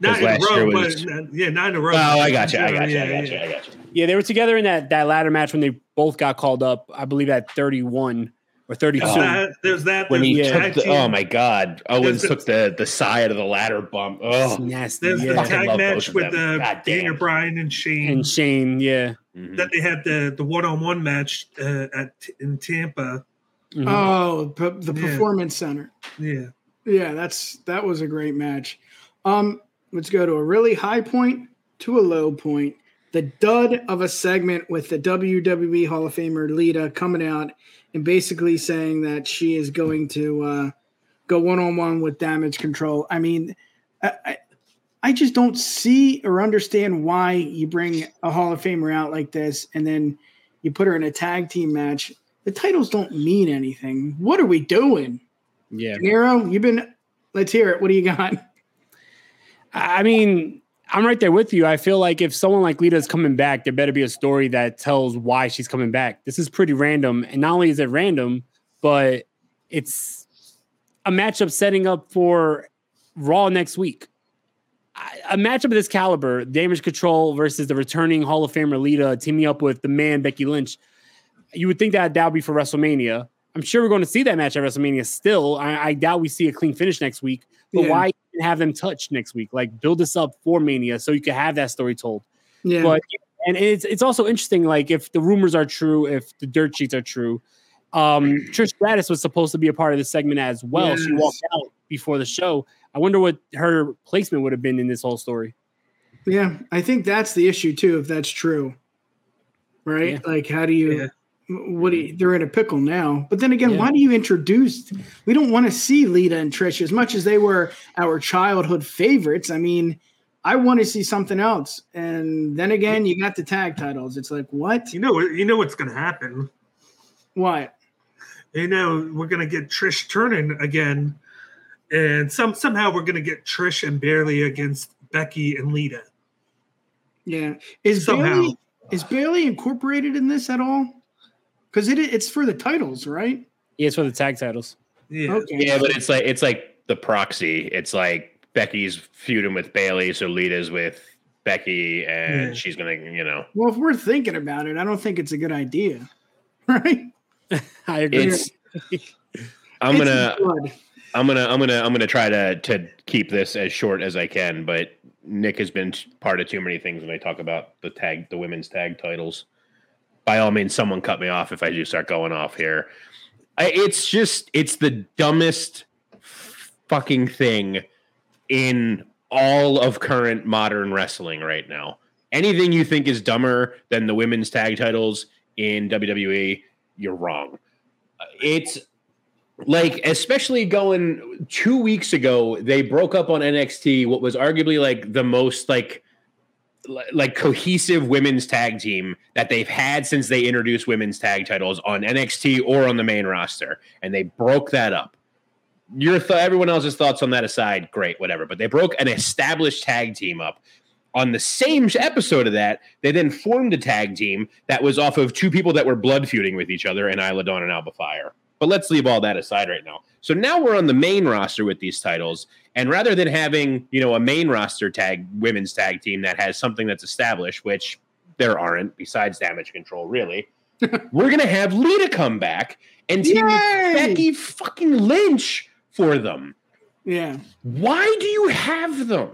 Not in a last year row, was- but uh, yeah, not in a row. Oh, I got you. I got you. Yeah, I got yeah. you. I got you. Yeah, they were together in that that ladder match when they both got called up. I believe at 31 or 32. There's that. There's that. When he there's Yeah. took the, oh my god, Owens the- took the the side of the ladder bump. Oh, nasty. There's yeah. the tag match with them. uh, Daniel Bryan and Shane. and Shane, yeah. Mhm. that they had the the one on one match uh, at in Tampa. Mhm. Oh, p- the Yeah. performance center. Yeah, Yeah, that's that was a great match. Um, let's go to a really high point to a low point. The dud of a segment with the WWE Hall of Famer Lita coming out and basically saying that she is going to uh, go one on one with Damage Control. I mean, I, I, I just don't see or understand why you bring a Hall of Famer out like this and then you put her in a tag team match. The titles don't mean anything. What are we doing? Yeah. Nero, you've been. Let's hear it. What do you got? I mean, I'm right there with you. I feel like if someone like Lita is coming back, there better be a story that tells why she's coming back. This is pretty random. And not only is it random, but it's a matchup setting up for Raw next week. A matchup of this caliber, Damage Control versus the returning Hall of Famer Lita teaming up with the man Becky Lynch. You would think that that would be for WrestleMania. I'm sure we're going to see that match at WrestleMania still. I, I doubt we see a clean finish next week. But Yeah. why even have them touch next week? Like build this up for Mania so you can have that story told. Yeah, But and it's it's also interesting, like if the rumors are true, if the dirt sheets are true. Um Trish Stratus was supposed to be a part of the segment as well. She walked out before the show. I wonder what her placement would have been in this whole story. yeah. I think that's the issue too. If that's true, right? Yeah. Like, how do you? Yeah. What you, they're in a pickle now. But then again, Yeah. why do you introduce? We don't want to see Lita and Trish as much as they were our childhood favorites. I mean, I want to see something else. And then again, you got the tag titles. It's like, what? you know? You know what's going to happen. What? You know we're going to get Trish turning again, and some somehow we're going to get Trish and Bayley against Becky and Lita. Yeah. Is Somehow. Bayley is Bayley incorporated in this at all? Because it it's for the titles, right? Yeah, it's for the tag titles. Yeah, Okay. Yeah, but it's like it's like the proxy. It's like Becky's feuding with Bayley, so Lita's with Becky, and Yeah. she's gonna, you know, Well, if we're thinking about it, I don't think it's a good idea. (laughs) Right? (laughs) I agree. it's. I'm gonna, blood. I'm gonna, I'm gonna, I'm gonna try to to keep this as short as I can. But Nick has been part of too many things when I talk about the tag, the women's tag titles. By all means, someone cut me off if I do start going off here. It's just, it's the dumbest fucking thing in all of current modern wrestling right now. Anything you think is dumber than the women's tag titles in WWE, you're wrong. It's like, especially going two weeks ago, they broke up on NXT, what was arguably like the most like li- like cohesive women's tag team that they've had since they introduced women's tag titles on NXT or on the main roster, and they broke that up. Your th- everyone else's thoughts on that aside, great, whatever. But they broke an established tag team up. On the same episode of that, they then formed a tag team that was off of two people that were blood feuding with each other, and Isla Dawn and Alba Fyre. But let's leave all that aside right now. So now we're on the main roster with these titles, and rather than having you know a main roster tag women's tag team that has something that's established, which there aren't besides Damage Control, really, (laughs) we're gonna have Lita come back and team! Becky fucking Lynch for them. Yeah. Why do you have them?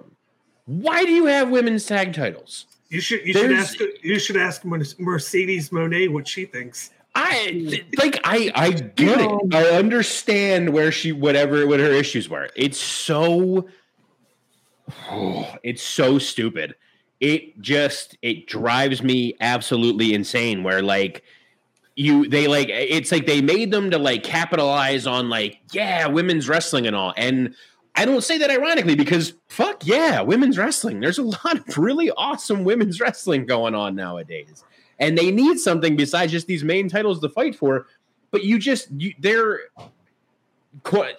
Why do you have women's tag titles? You should you should ask you should ask Mercedes Moné what she thinks. I like I I get it. I understand where she whatever what her issues were. It's so (sighs) it's so stupid. It just it drives me absolutely insane where like you they like it's like they made them to like capitalize on like yeah, women's wrestling and all. And I don't say that ironically because fuck yeah, women's wrestling. There's a lot of really awesome women's wrestling going on nowadays and they need something besides just these main titles to fight for. But you just you, they're.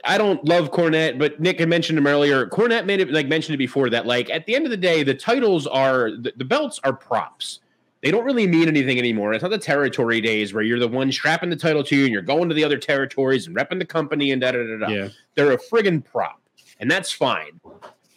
I don't love Cornette, but Nick had mentioned him earlier. Cornette made it like mentioned it before that like at the end of the day, the titles are the, the belts are props. They don't really mean anything anymore. It's not the territory days where you're the one strapping the title to you and you're going to the other territories and repping the company and da da da da. Yeah. They're a friggin' prop, and that's fine.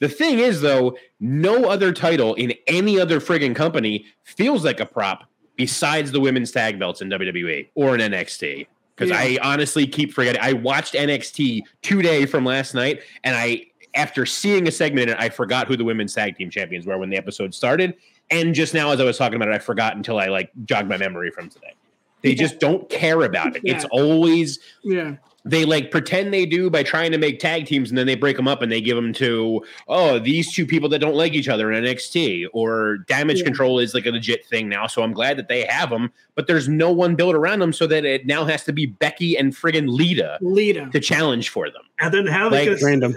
The thing is, though, no other title in any other friggin' company feels like a prop besides the women's tag belts in WWE or in NXT. Because I honestly keep forgetting. I watched NXT two day from last night, and I, after seeing a segment in it, I forgot who the women's tag team champions were when the episode started. And just now, as I was talking about it, I forgot until I like jogged my memory from today. They just don't care about it. It's always Yeah. They like pretend they do by trying to make tag teams and then they break them up and they give them to oh these two people that don't like each other in NXT or damage Yeah. control is like a legit thing now so I'm glad that they have them but there's no one built around them so that it now has to be Becky and friggin' Lita Lita. to challenge for them And then how they Like gonna, Random.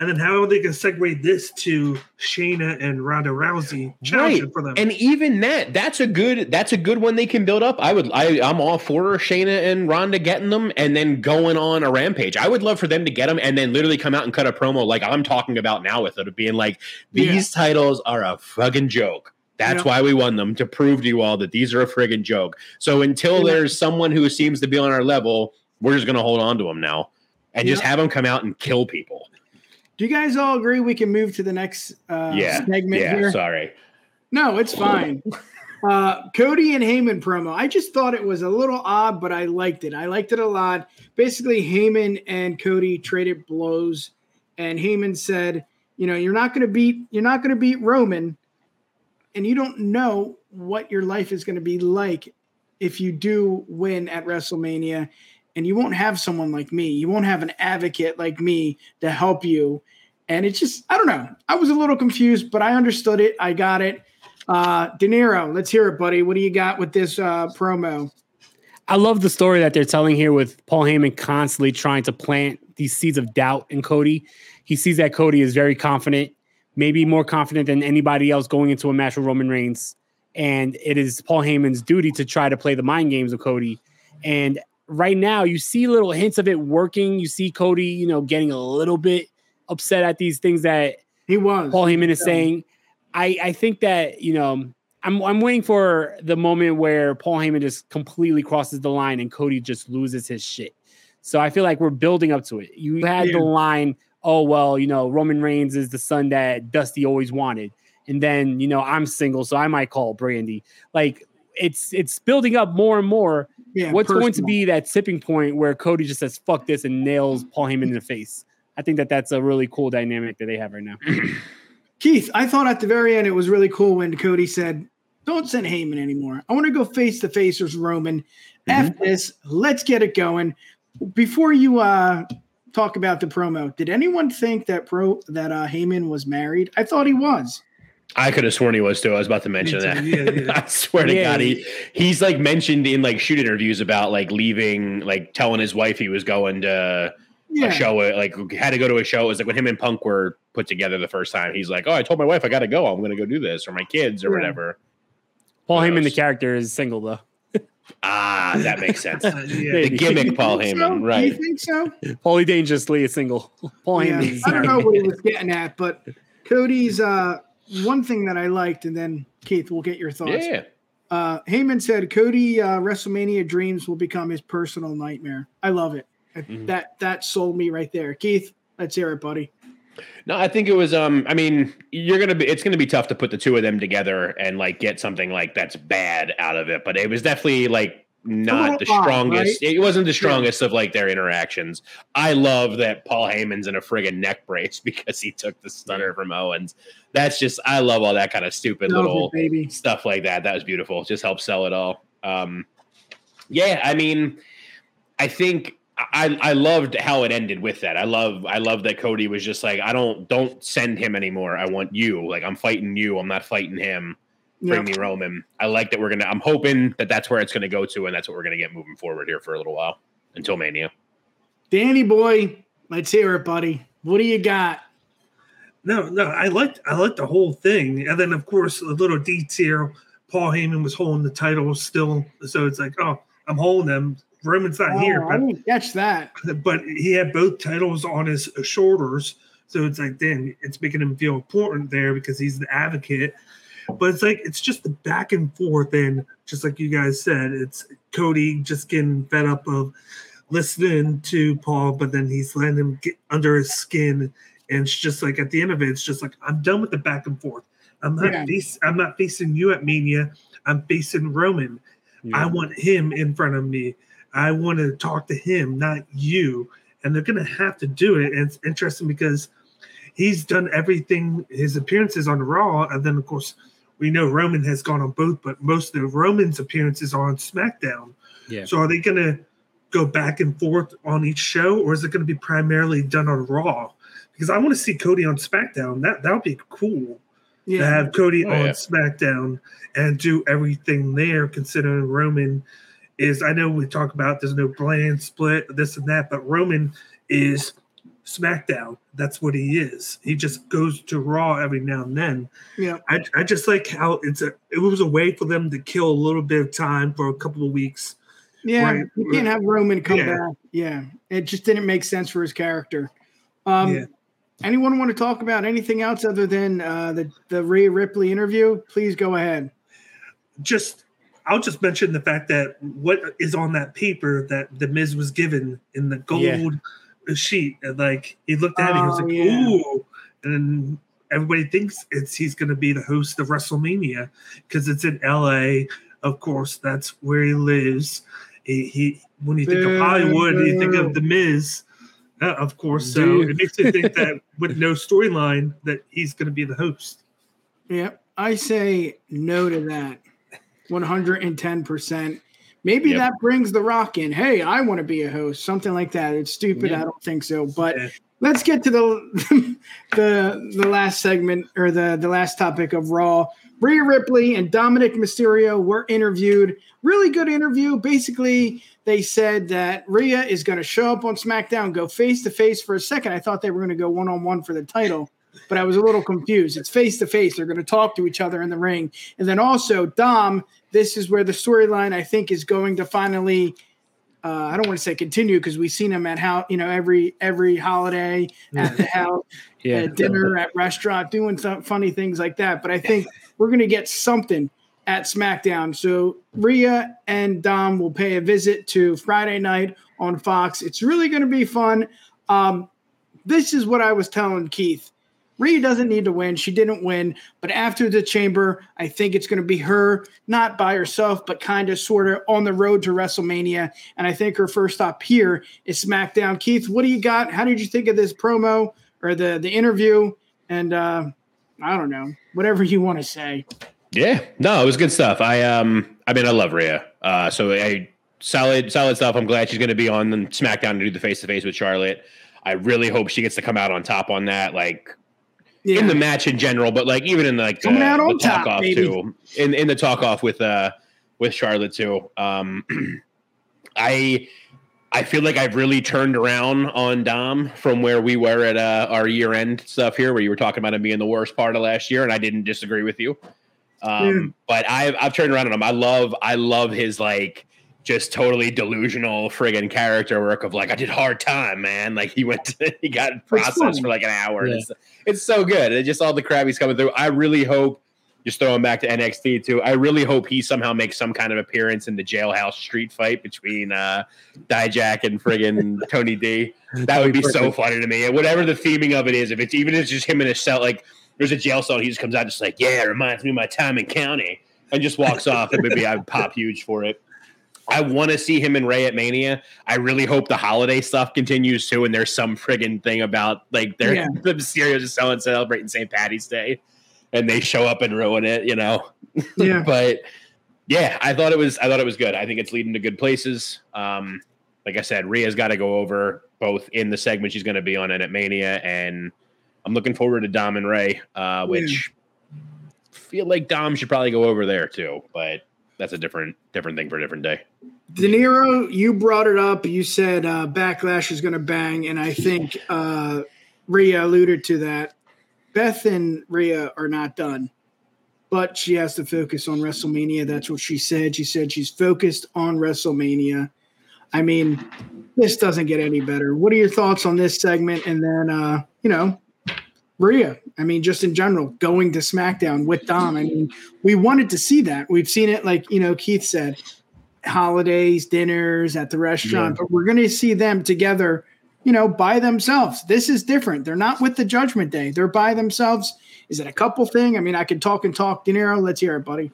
And then how are they gonna segue this to Shayna and Ronda Rousey challenging Right. for them? and even that that's a good that's a good one they can build up I would I I'm all for Shayna and Ronda getting them and then going on a rampage I would love for them to get them and then literally come out and cut a promo like I'm talking about now with it of being like these titles are a fucking joke that's Yeah. why we won them to prove to you all that these are a friggin' joke so until Yeah. there's someone who seems to be on our level we're just gonna hold on to them now and just have them come out and kill people Do you guys all agree we can move to the next uh, yeah segment yeah here? sorry No, it's fine. (laughs) Uh, Cody and Heyman promo. I just thought it was a little odd, but I liked it. I liked it a lot. Basically, Heyman and Cody traded blows, and Heyman said, "You know, you're not going to beat. You're not going to beat Roman, and you don't know what your life is going to be like if you do win at WrestleMania, and you won't have someone like me. You won't have an advocate like me to help you." And it's just, I don't know. I was a little confused, but I understood it. I got it. Uh, Dinero, let's hear it, buddy. What do you got with this uh, promo? I love the story that they're telling here with Paul Heyman constantly trying to plant these seeds of doubt in Cody. He sees that Cody is very confident, maybe more confident than anybody else going into a match with Roman Reigns. And it is Paul Heyman's duty to try to play the mind games of Cody. And right now, you see little hints of it working. You see Cody, you know, getting a little bit upset at these things that He was. Paul Heyman is Yeah. saying. I I think that you know I'm I'm waiting for the moment where Paul Heyman just completely crosses the line and Cody just loses his shit. So I feel like we're building up to it. You had Yeah. the line, oh well, you know Roman Reigns is the son that Dusty always wanted, and then you know I'm single, so I might call Brandi. Like it's it's building up more and more. Yeah, What's going to be that tipping point where Cody just says "fuck this" and nails Paul Heyman in the face? I think that that's a really cool dynamic that they have right now. (clears throat) Keith, I thought at the very end it was really cool when Cody said, Don't send Heyman anymore. I want to go face to face with Roman. F this. Let's get it going. Before you uh, talk about the promo, did anyone think that pro that uh, Heyman was married? I thought he was. I could have sworn he was too. I was about to mention that. yeah, yeah. (laughs) I swear to Yeah. God, he he's like mentioned in like shoot interviews about like leaving, like telling his wife he was going to Yeah. a show, like had to go to a show. It was like when him and Punk were put together the first time. He's like, "Oh, I told my wife I got to go. I'm going to go do this, or my kids, or Yeah. whatever." Paul Who Heyman, the character, is single though. (laughs) Ah, that makes sense. Uh, (laughs) yeah. the gimmick, Paul Think Heyman, so? Do you think so? Paulie Dangerously is single. Paul Yeah. Heyman I don't know what he was getting at, but Cody's uh, one thing that I liked, and then Keith, we'll get your thoughts. Yeah, Uh, Heyman said Cody uh, WrestleMania dreams will become his personal nightmare. I love it. Mm-hmm. That that sold me right there. Keith, let's hear it, buddy. No, I think it was. Um, I mean, you're gonna be. It's gonna be tough to put the two of them together and like get something like that's bad out of it. But it was definitely like not the strongest. It wasn't the strongest of like their interactions. I love that Paul Heyman's in a friggin' neck brace (laughs) because he took the stunner from Owens. That's just. I love all that kind of stupid Love little it, stuff like that. That was beautiful. Just helps sell it all. Um, yeah, I mean, I think I I loved how it ended with that. I love I love that Cody was just like, I don't don't send him anymore. I want you. Like I'm fighting you. I'm not fighting him. Bring Yeah. me Roman. I like that we're gonna. I'm hoping that that's where it's gonna go to, and that's what we're gonna get moving forward here for a little while until Mania. Danny boy, let's hear it, buddy. What do you got? No, no, I liked I liked the whole thing, and then of course a little detail. Paul Heyman was holding the title still, so it's like, oh, I'm holding them. Roman's not oh, here, Oh, I didn't catch that. but (laughs) but he had both titles on his shoulders, so it's like, damn, it's making him feel important there because he's the advocate. But it's like it's just the back and forth, and just like you guys said, it's Cody just getting fed up of listening to Paul, but then he's letting him get under his skin, and it's just like at the end of it, it's just like I'm done with the back and forth. I'm not Yeah. face, I'm not facing you at Mania. I'm facing Roman. I want him in front of me. I want to talk to him, not you. And they're going to have to do it. And it's interesting because he's done everything, his appearances on Raw. And then, of course, we know Roman has gone on both, but most of the Roman's appearances are on SmackDown. Yeah. So are they going to go back and forth on each show, or is it going to be primarily done on Raw? Because I want to see Cody on SmackDown. That that would be cool to have Cody Oh, on yeah. SmackDown and do everything there, considering Roman is. I know we talk about there's no brand split, this and that, but Roman is SmackDown. That's what he is. He just goes to Raw every now and then. Yeah. I, I just like how it's a. It was a way for them to kill a little bit of time for a couple of weeks. Yeah. Right. You can't have Roman come Yeah. back. Yeah. It just didn't make sense for his character. Um Yeah. anyone want to talk about anything else other than uh the, the Rhea Ripley interview? Please go ahead. Just. I'll just mention the fact that what is on that paper that the Miz was given in the gold Yeah. Sheet, and like he looked at it, he was Oh, like, yeah. "Ooh," and everybody thinks it's he's going to be the host of WrestleMania because it's in L.A. Of course, that's where he lives. He, he when you think of Hollywood, you think of the Miz, uh, of course. So it makes you think (laughs) that with no storyline, that he's going to be the host. Yeah. I say no to that. 110%. Maybe Yep. that brings the rock in. Hey, I want to be a host. Something like that. It's stupid. Yeah. I don't think so. But Yeah. let's get to the (laughs) the the last segment or the the last topic of Raw. Rhea Ripley and Dominic Mysterio were interviewed. Really good interview. Basically, they said that Rhea is going to show up on SmackDown, go face to face for a second. I thought they were going to go one on one for the title, but I was a little confused. It's face to face. They're going to talk to each other in the ring. And then also, Dom, this is where the storyline I think is going to finally uh, I don't want to say continue because we've seen him at how you know every every holiday at the house, (laughs) Yeah. at dinner, at restaurant, doing some funny things like that. But I think (laughs) we're going to get something at SmackDown. So Rhea and Dom will pay a visit to Friday night on Fox. It's really going to be fun. Um, this is what I was telling Keith. Rhea doesn't need to win. She didn't win. But after the chamber, I think it's going to be her, not by herself, but kind of sort of on the road to WrestleMania. And I think her first stop here is SmackDown. Keith, what do you got? How did you think of this promo or the, the interview? And uh, I don't know, whatever you want to say. Yeah, no, it was good stuff. I um, I mean, I love Rhea. Uh, so I solid, solid stuff. I'm glad she's going to be on SmackDown to do the face to face with Charlotte. I really hope she gets to come out on top on that, like Yeah. in the match in general, but like even in like the, out on the talk top, off baby. too. In in the talk off with uh with Charlotte too. Um, (clears throat) I I feel like I've really turned around on Dom from where we were at uh, our year end stuff here, where you were talking about him being the worst part of last year, and I didn't disagree with you. Um, But I've I've turned around on him. I love I love his like just totally delusional friggin' character work of like I did hard time, man. Like he went to, (laughs) he got processed for like an hour. Yeah. It's, it's so good. And just all the crap he's coming through. I really hope just throwing back to NXT too. I really hope he somehow makes some kind of appearance in the jailhouse street fight between uh Dijak and friggin' (laughs) Tony D. That would be so funny to me. And whatever the theming of it is, if it's even if it's just him in a cell, like there's a jail cell, he just comes out just like, yeah, it reminds me of my time in county, and just walks off. And maybe I would pop huge for it. I want to see him and Rey at Mania. I really hope the holiday stuff continues too, and there's some friggin' thing about like they're Yeah. (laughs) the Mysterios is selling celebrating St. Patty's Day, and they show up and ruin it, you know. (laughs) Yeah. but yeah, I thought it was I thought it was good. I think it's leading to good places. Um, like I said, Rhea's got to go over both in the segment she's going to be on and at Mania, and I'm looking forward to Dom and Rey, uh, which feel like Dom should probably go over there too, but that's a different different thing for a different day. Dinero, you brought it up. You said uh, Backlash is going to bang, and I think uh, Rhea alluded to that. Beth and Rhea are not done, but she has to focus on WrestleMania. That's what she said. She said she's focused on WrestleMania. I mean, this doesn't get any better. What are your thoughts on this segment? And then, uh, you know, Rhea. I mean, just in general, going to SmackDown with Dom. I mean, we wanted to see that. We've seen it, like you know, Keith said, holidays, dinners at the restaurant, but we're going to see them together, you know, by themselves. This is different. They're not with the Judgment Day. They're by themselves. Is it a couple thing? I mean, I can talk and talk. Dinero, let's hear it, buddy.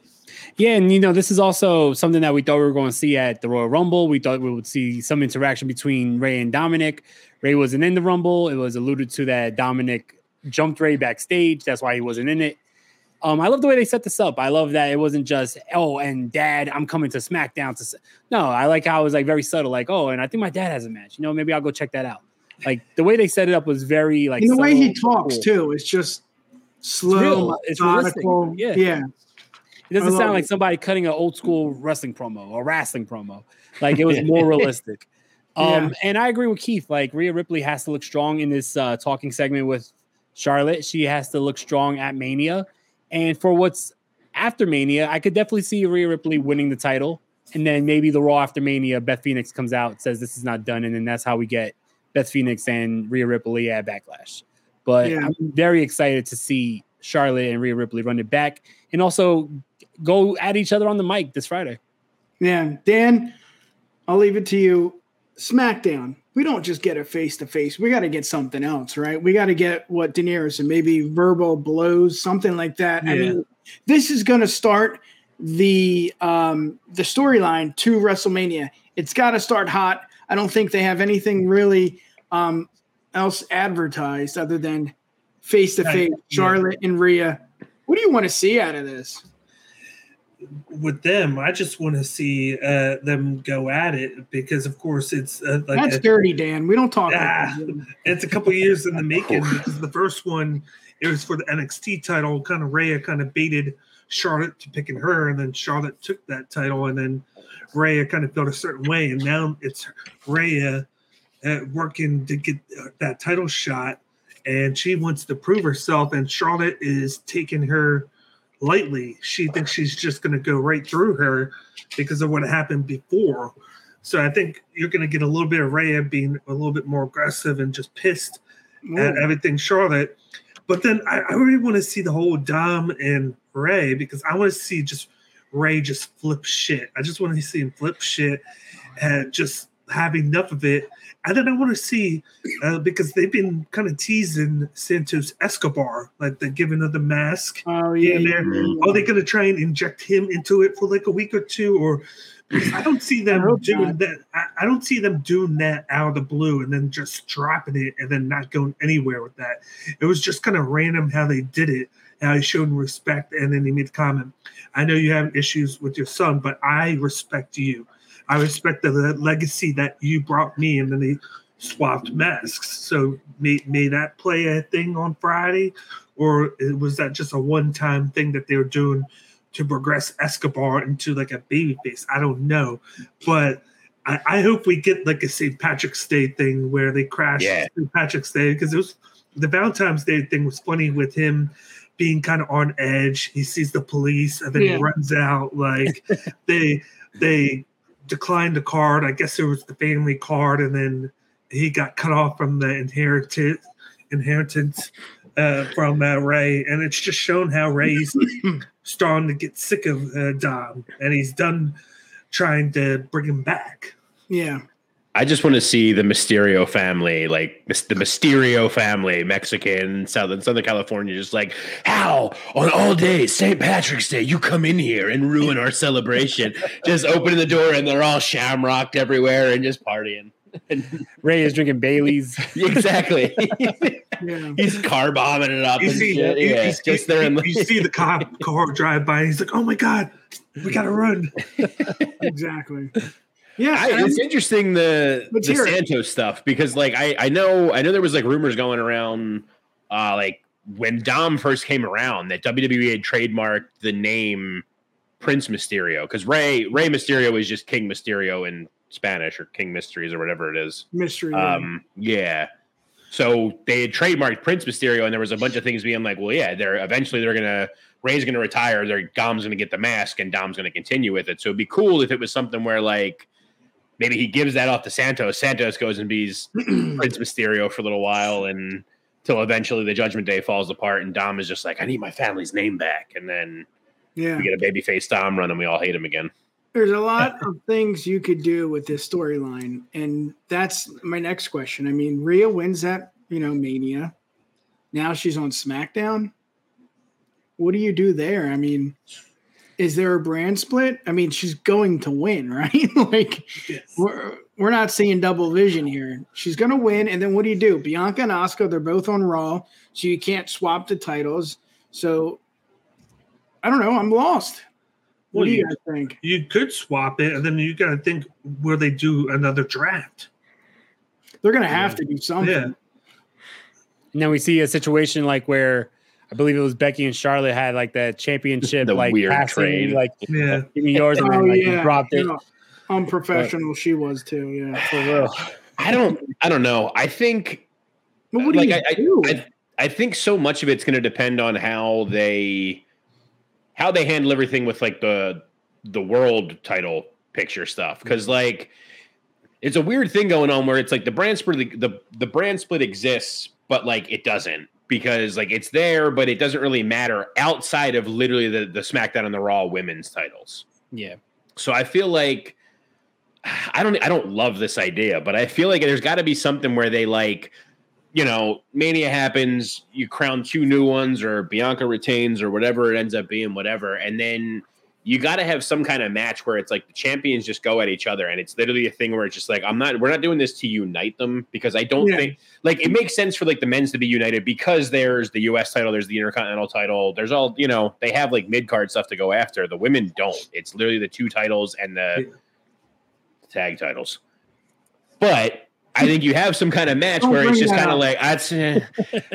Yeah, and you know, this is also something that we thought we were going to see at the Royal Rumble. We thought we would see some interaction between Rey and Dominic. Rey wasn't in the Rumble. It was alluded to that Dominic jumped Rey backstage. That's why he wasn't in it. Um, I love the way they set this up. I love that it wasn't just oh, and Dad, I'm coming to SmackDown to. No, I like how it was like very subtle. Like oh, and I think my dad has a match. You know, maybe I'll go check that out. Like the way they set it up was very like And the way he talks cool. too, it's just slow. It's methodical. Yeah. yeah. It doesn't sound like it. somebody cutting an old school wrestling promo or wrestling promo. Like it was (laughs) more realistic. Um, Yeah. and I agree with Keith. Like Rhea Ripley has to look strong in this uh, talking segment with Charlotte. She has to look strong at Mania. And for what's after Mania, I could definitely see Rhea Ripley winning the title. And then maybe the Raw after Mania, Beth Phoenix comes out, says this is not done. And then that's how we get Beth Phoenix and Rhea Ripley at Backlash. But Yeah. I'm very excited to see Charlotte and Rhea Ripley run it back and also go at each other on the mic this Friday. Yeah, Dan, I'll leave it to you. SmackDown. We don't just get a face to face. We got to get something else, right? We got to get what Dinero said, maybe verbal blows, something like that. I mean, this is going to start the um, the storyline to WrestleMania. It's got to start hot. I don't think they have anything really um, else advertised other than face to face yeah. Charlotte and Rhea. What do you want to see out of this? With them, I just want to see uh, them go at it because, of course, it's uh, like That's a- dirty, Dan. We don't talk. like Ah, that. it's a couple years in the (laughs) making because the first one it was for the NXT title. Kind of Rhea kind of baited Charlotte to picking her, and then Charlotte took that title, and then Rhea kind of felt a certain way, and now it's Rhea uh, working to get uh, that title shot, and she wants to prove herself, and Charlotte is taking her lightly. She thinks she's just going to go right through her because of what happened before. So I think you're going to get a little bit of Rhea being a little bit more aggressive and just pissed at everything Charlotte. But then I, I really want to see the whole Dom and Rey because I want to see just Rey just flip shit. I just want to see him flip shit and just have enough of it. I want to see uh, because they've been kind of teasing Santos Escobar, like the giving of the mask Oh yeah, there. Are they going to try and inject him into it for like a week or two, or I don't see them doing not. that. I, I don't see them doing that out of the blue and then just dropping it and then not going anywhere with that. It was just kind of random how they did it. How he showed respect, and then he made the comment. I know you have issues with your son, but I respect you. I respect the le- legacy that you brought me, and then they swapped masks. So may, may that play a thing on Friday, or was that just a one-time thing that they were doing to progress Escobar into like a baby face? I don't know, but I, I hope we get like a St. Patrick's Day thing where they crash Yeah. St. Patrick's Day because it was the Valentine's Day thing was funny with him being kind of on edge. He sees the police and then Yeah. he runs out. Like (laughs) they they declined the card. I guess it was the family card, and then he got cut off from the inheritance inheritance uh, from uh, Rey, and it's just shown how Rey's (laughs) starting to get sick of uh, Dom, and he's done trying to bring him back. Yeah. I just want to see the Mysterio family, like the Mysterio family, Mexican, Southern Southern California, just like how on all days, St. Patrick's Day, you come in here and ruin our celebration. (laughs) just opening the door and they're all shamrocked everywhere and just partying. (laughs) Rey is drinking Bailey's. (laughs) exactly. Yeah. He's car bombing it up. You see, shit. you, yeah, you- just there you, the you see the cop car drive by, and he's like, "Oh my god, we gotta run!" Exactly. Yeah. I, it's interesting the the. Santos stuff because like I I know I know there was like rumors going around uh like when Dom first came around that WWE had trademarked the name Prince Mysterio because Rey Rey Mysterio is just King Mysterio in Spanish or King Mysteries or whatever it is. mystery. Um yeah. So they had trademarked Prince Mysterio and there was a bunch of things being like, well yeah, they're eventually they're gonna Rey's gonna retire, their Dom's gonna get the mask and Dom's gonna continue with it. So it'd be cool if it was something where like maybe he gives that off to Santos. Santos goes and be's (clears throat) Prince Mysterio for a little while and till eventually the Judgment Day falls apart and Dom is just like, I need my family's name back. And then yeah. we get a babyface Dom run and we all hate him again. There's a lot (laughs) of things you could do with this storyline, and that's my next question. I mean, Rhea wins that, you know, Mania. Now she's on SmackDown. What do you do there? I mean, is there a brand split? I mean, she's going to win, (laughs) right? like, we're we're not seeing double vision here. She's going to win, and then what do you do? Bianca and Asuka, they're both on Raw, so you can't swap the titles. So, I don't know. I'm lost. What Well, do you you- guys think? You could swap it, and then you gotta think where they do another draft. They're going to have to do something. Yeah. And then we see a situation like where I believe it was Becky and Charlotte had like that championship, (laughs) The like weird passing, trade. like Yeah. give me yours, and Oh then like you yeah, dropped it. yeah. Unprofessional she was too. Yeah. (sighs) For real. I don't I don't know. I think But what do like you I, I, do? I I think so much of it's going to depend on how they how they handle everything with like the the world title picture stuff because like it's a weird thing going on where it's like the brand split the the brand split exists but like it doesn't because like it's there but it doesn't really matter outside of literally the the SmackDown and the Raw women's titles. Yeah. So I feel like I don't I don't love this idea, but I feel like there's got to be something where they like, you know, Mania happens, you crown two new ones, or Bianca retains, or whatever it ends up being, whatever, and then you got to have some kind of match where it's like the champions just go at each other, and it's literally a thing where it's just like I'm not we're not doing this to unite them because I don't Yeah. think like it makes sense for like the men's to be united because there's the U.S. title, there's the Intercontinental title, there's all you know they have like mid card stuff to go after. The women don't. It's literally the two titles and the tag titles. But I think you have some kind of match Don't where it's just kind of like that's eh.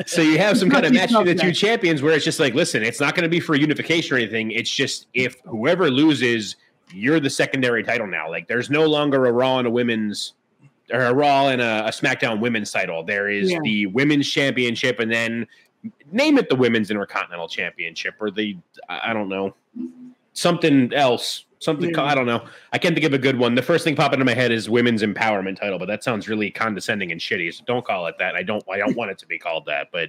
so you have (laughs) some kind of match between the two champions where it's just like listen, it's not going to be for unification or anything. It's just if whoever loses, you're the secondary title now. Like there's no longer a Raw and a women's or a Raw and a, a SmackDown women's title. There is Yeah. the women's championship and then name it the women's intercontinental championship or the I don't know something else. Something Yeah. I don't know. I can't think of a good one. The first thing popping into my head is women's empowerment title, but that sounds really condescending and shitty. So don't call it that. I don't. I don't want it to be called that. But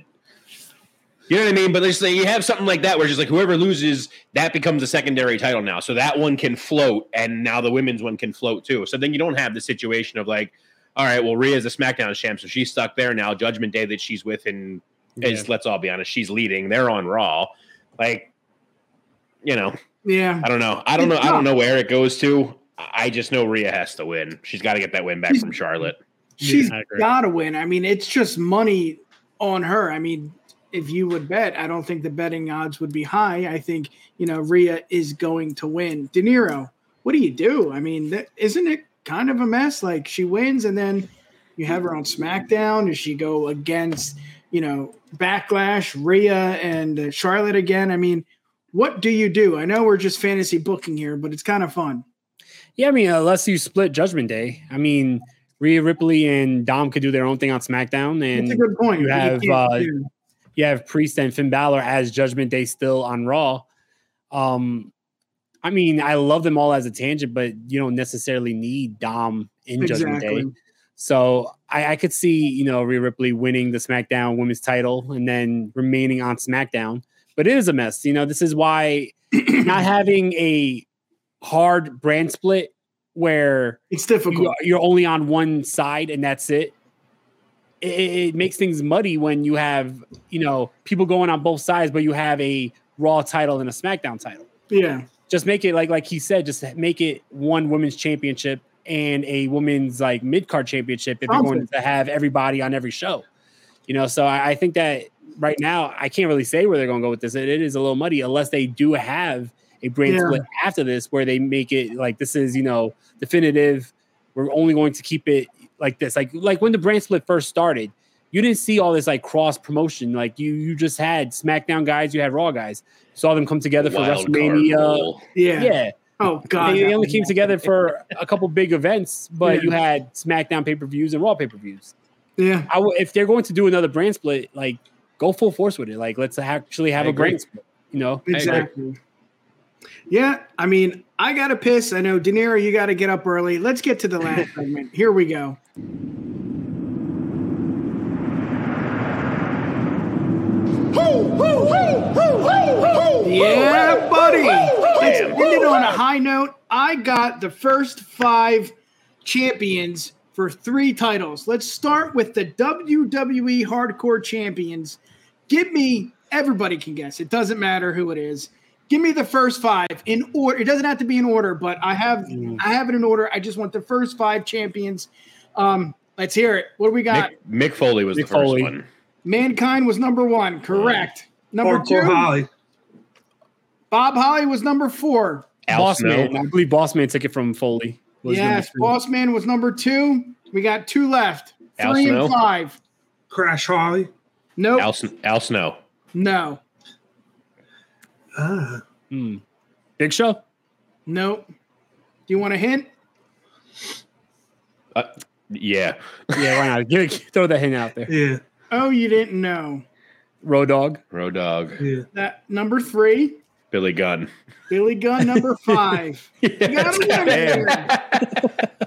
you know what I mean. But say you have something like that where it's just like whoever loses, that becomes a secondary title now. So that one can float, and now the women's one can float too. So then you don't have the situation of like, all right, well Rhea's the SmackDown champ, so she's stuck there now. Judgment Day that she's with, and is let's all be honest, she's leading. They're on Raw, like. You know, yeah. I don't know. I don't know. I don't know where it goes to. I just know Rhea has to win. She's got to get that win back from Charlotte. She's I agree. got to win. I mean, it's just money on her. I mean, if you would bet, I don't think the betting odds would be high. I think, you know, Rhea is going to win. Dinero, what do you do? I mean, that, isn't it kind of a mess? Like she wins and then you have her on SmackDown. Does she go against, you know, Backlash, Rhea, and uh, Charlotte again? I mean, what do you do? I know we're just fantasy booking here, but it's kind of fun. Yeah, I mean, unless you split Judgment Day, I mean, Rhea Ripley and Dom could do their own thing on SmackDown, and That's a good point. you have, can't uh, you have Priest and Finn Balor as Judgment Day still on Raw. Um, I mean, I love them all as a tangent, but you don't necessarily need Dom in Judgment Day. So I, I could see, you know, Rhea Ripley winning the SmackDown Women's title and then remaining on SmackDown. But it is a mess. You know, this is why (clears throat) not having a hard brand split where It's difficult. you, you're only on one side and that's it. It, it makes things muddy when you have, you know, people going on both sides, but you have a Raw title and a SmackDown title. yeah. Just make it like like he said, just make it one women's championship and a women's like mid card championship if you're going to have everybody on every show. You know, so I, I think that right now I can't really say where they're going to go with this. It, it is a little muddy unless they do have a brand Yeah. split after this where they make it like this is you know definitive. We're only going to keep it like this, like like when the brand split first started. You didn't see all this like cross promotion. Like you, you just had SmackDown guys, you had Raw guys. Saw them come together for Wild card WrestleMania. Yeah. Yeah, Oh God. they, they only came together for a couple big events, but Yeah. you had SmackDown pay per views and Raw pay per views. Yeah. I w- if they're going to do another brand split, like go full force with it. Like let's actually have I a agree. brand split. You know, agree. Exactly. Yeah, I mean, I gotta piss. I know, Dinero, you got to get up early. Let's get to the last (laughs) segment. Here we go. Yeah, buddy. Let's end it on a high note. I got the first five champions for three titles. Let's start with the WWE Hardcore Champions. Give me, everybody can guess. It doesn't matter who it is. Give me the first five in order. It doesn't have to be in order, but I have I have it in order. I just want the first five champions. Um, let's hear it. What do we got? Mick, Mick Foley was Mick the first Foley. one. Mankind was number one. Correct. Number Hardcore two, Holly. Bob Holly was number four. Al Boss Snow. Man. I believe Boss Man took it from Foley. was yes, three. Boss Man was number two. We got two left. Al Three Snow? and five. Crash Holly. Nope. Al, Sn- Al Snow. no. Ah, Hmm. Big Show. Nope. Do you want a hint? Uh, yeah. Yeah, why not? Give, throw that hint out there. yeah, Oh, you didn't know. Road Dog. Road Dog. yeah. That number three, Billy Gunn. Billy Gunn number (laughs) five. You got a winner there.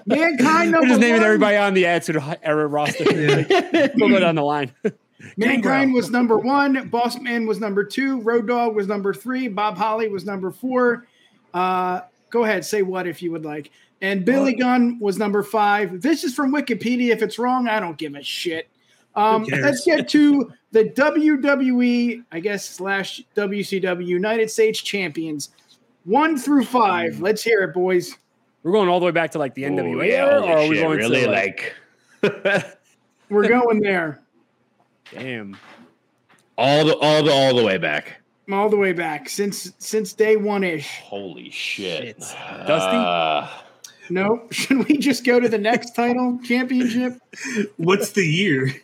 Mankind We're just naming one. everybody on the Attitude Era roster. Yeah. we'll go down the line. (laughs) Mankind was number one. Boss Man was number two. Road Dog was number three. Bob Holly was number four. Uh, go ahead, say what if you would like. And Billy Gunn was number five. This is from Wikipedia. If it's wrong, I don't give a shit. Um, let's get to the WWE, I guess, slash WCW United States Champions. One through five. Let's hear it, boys. We're going all the way back to like the NWA Oh, yeah, or are we shit, going really to like, like (laughs) We're going there. Damn? all the all the all the way back. All the way back since since day one ish. Holy shit. Shit. Dusty? Uh, Nope. (laughs) Should we just go to the next title championship? What's the year?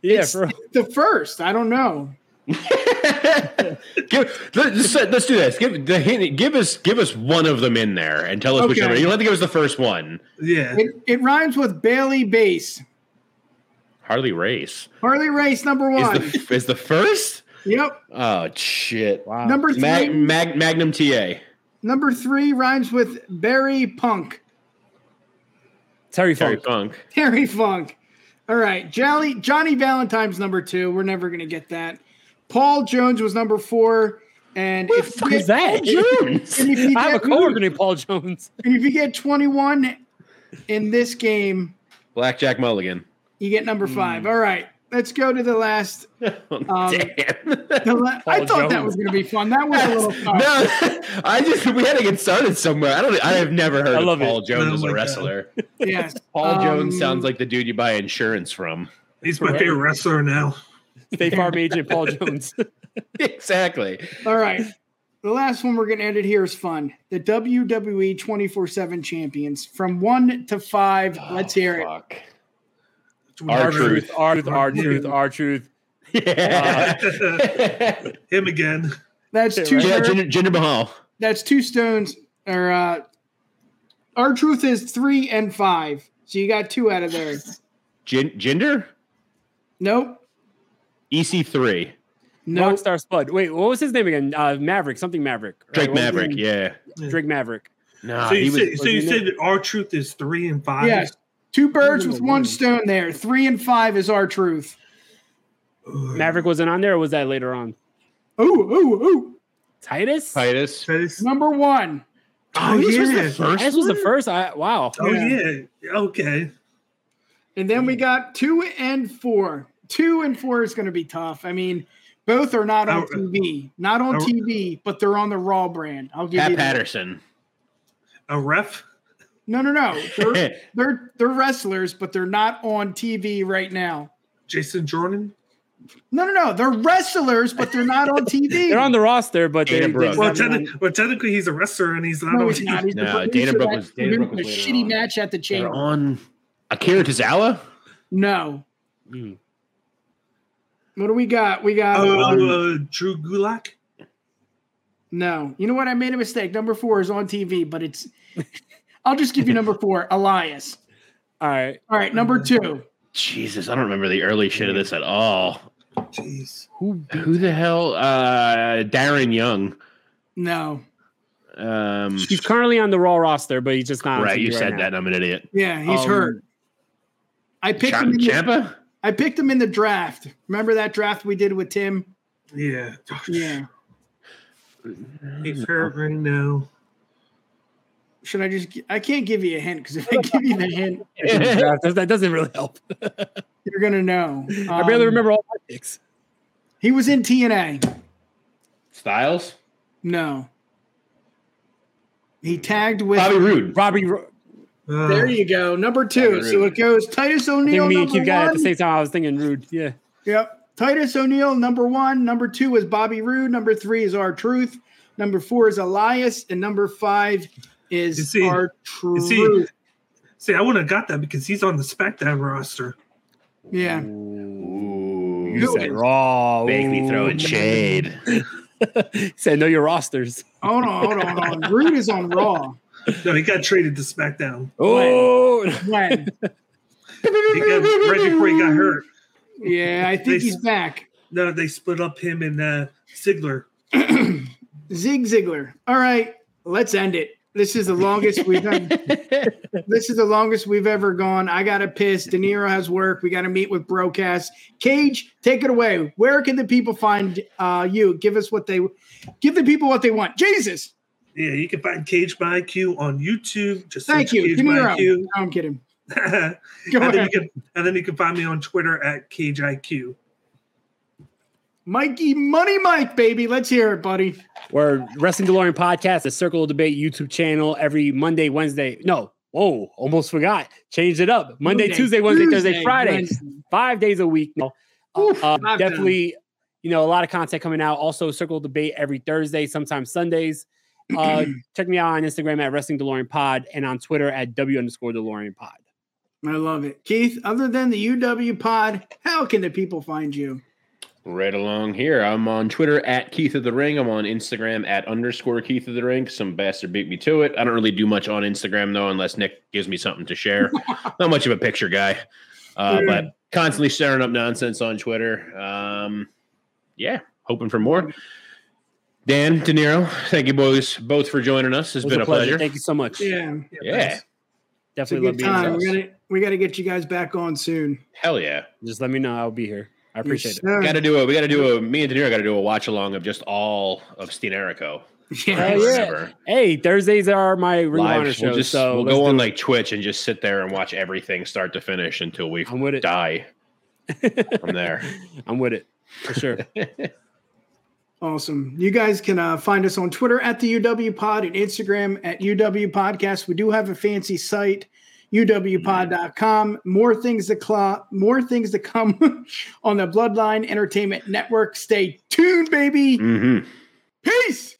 Yeah, It's for, the first. I don't know. (laughs) give, let's, let's do this. Give the hint. Give us give us one of them in there and tell us which Okay. number. You don't have to give us the first one. Yeah, It, it rhymes with Bailey Base. Harley Race Harley Race number one. is the is the first. yep. Oh shit. wow. Number three. Mag, Mag, Magnum TA. number three rhymes with Barry Punk. Terry Terry Funk. Funk. Terry Funk. All right. Jolly, Johnny Valentine's number two. We're never going to get that. Paul Jones was number four. And What if the fuck is that? and if (laughs) you I have a get- coworker named Paul Jones. and if you get 21 in this game, Blackjack Mulligan. You get number five. All right. Let's go to the last. (laughs) Um, Damn. (laughs) the la- I Paul thought that was going to be fun. That was a little (laughs) tough. no, I just we had to get started somewhere. I don't. I have never heard I of Paul it. Jones Oh as my a God. wrestler. Yes. Paul Jones Um, sounds like the dude you buy insurance from. he's my favorite wrestler now. State Farm agent Paul Jones. exactly. All right. The last one we're going to end it here is fun. The WWE 24 7 champions from one to five. Let's hear it. Fuck. Our R-Truth. Our truth, R-Truth, our truth. (laughs) Yeah. (laughs) Him again. That's two. yeah, birds- Jinder, Jinder Mahal. That's two stones or uh, R-Truth is three and five. So you got two out of there. Gin- Jinder? Nope. EC3. Nope. Rockstar Spud. Wait, what was his name again? Uh, Maverick, something Maverick. right? Drake What was his Maverick, yeah. Drake Maverick. No, so he you was, said, so you was he said that R-Truth is three and five. Yes. Two birds with one one. stone there. Three and five is R-Truth. Maverick wasn't on there, or was that later on? Ooh, ooh, ooh. Titus? Titus. That is- Number one. oh Titus yeah. was the first Titus was the first. I, wow. Oh Yeah. yeah. Okay. And then we hmm. got two and four. Two and four is going to be tough. I mean, both are not on Oh, TV. Not on oh. TV, but they're on the Raw brand. I'll give Pat you that. Patterson. A ref. No, no, no. They're, (laughs) they're they're wrestlers, but they're not on TV right now. Jason Jordan. No, no, no. They're wrestlers, but they're not on TV. (laughs) They're on the roster, but they, Dana they Brooke. Well, haven't techni- won- well, technically he's a wrestler and he's not No, on he's TV. not. He's No, producer Dana Brooke was- Dana Brooke was a shitty on. match at the They're on Akira Tozawa? No. Mm. What do we got? We got Oh, um, uh, Drew Gulak. no. You know what? I made a mistake. Number four is on TV, but it's. I'll just give you number four, (laughs) Elias. All right. All right, number two. Jesus, I don't remember the early shit of this at all. Jeez. Who Who the hell? Uh, Darren Young. No. Um, He's currently on the Raw roster, but he's just not. right, you right said now. that. and I'm an idiot. Yeah, he's Um, hurt. I picked Champ- him. In the, Ciampa? I picked him in the draft. Remember that draft we did with Tim? Yeah. Yeah. He's hurt right now. Should I just? I can't give you a hint because if I give you the hint, (laughs) that, that doesn't really help. (laughs) you're gonna know. I barely Um, remember all my picks. He was in TNA. Styles? No. He tagged with. Bobby Roode. Robbie, Ro- Uh, There you go, number two. So it goes Titus I O'Neil. think me and number Keith got at the same time. I was thinking Roode. Yeah. Yep. Titus O'Neil, number one. Number two is Bobby Roode. Number three is R-Truth. Number four is Elias, and number five You is see- our you see- See, I wouldn't have got that because he's on the SmackDown roster. Yeah. Ooh. You said Raw. Make me throw Ooh. in shade. (laughs) He said know your rosters. Hold on, hold on, hold on. Roode is on Raw. No, he got traded to SmackDown. Oh, When? He got right before he got hurt. Yeah, I They- think he's back. No, they split up him and uh, Ziggler. (clears throat) Zig Ziglar. All right, let's end it. This is the longest we've done. (laughs) this is the longest we've ever gone. I got to piss. Dinero has work. We got to meet with Broadcast. Cage, take it away. Where can the people find uh, you? Give us what they give the people what they want. Jesus. Yeah, you can find CageMyIQ on YouTube. Just Thank you. Cage De by Niro. No, I'm kidding. (laughs) Go and, then you can, and then you can find me on Twitter at Cage IQ. Mikey Money Mike, baby. Let's hear it, buddy. We're Wrestling DeLorean podcast, the Circle of Debate YouTube channel every Monday, Wednesday. No, whoa, almost forgot. Changed it up. Monday, Monday, Tuesday, Wednesday, Thursday, Friday. Wednesday. Five days a week. No, uh, five definitely, you know, a lot of content coming out. Also, Circle of Debate every Thursday, sometimes Sundays. Uh, (clears throat) check me out on Instagram at Wrestling DeLorean Pod and on Twitter at W underscore DeLorean Pod. I love it. Keith, other than the UW pod, how can the people find you? Right along here. I'm on Twitter at Keith of the Ring. I'm on Instagram at underscore Keith of the Ring. Some bastard beat me to it. I don't really do much on Instagram though, unless Nick gives me something to share. (laughs) Not much of a picture guy, uh, Yeah. but constantly stirring up nonsense on Twitter. Um, yeah, hoping for more. Dan Dinero, thank you boys both for joining us. It's It was been a pleasure. Thank you so much. Yeah, Yeah, it's a Definitely love good being time. here. We gotta we gotta get you guys back on soon. hell yeah. Just let me know. I'll be here. I appreciate Yes, it. sir. Got to do a. We got to do a. Me and Dinero got to do a watch along of just all of Steenerico. (laughs) Yeah. Hell yeah. Hey, Thursdays are my Ring of Live. shows. We'll just so we'll go on it. like Twitch and just sit there and watch everything start to finish until we I'm with it. die (laughs) from there. I'm with it for sure. (laughs) Awesome. You guys can uh, find us on Twitter at the UW Pod and Instagram at UW Podcast. We do have a fancy site, uwpod.com. More things to cl- more things to come (laughs) on the Bloodline Entertainment Network. Stay tuned, baby. hmm Peace.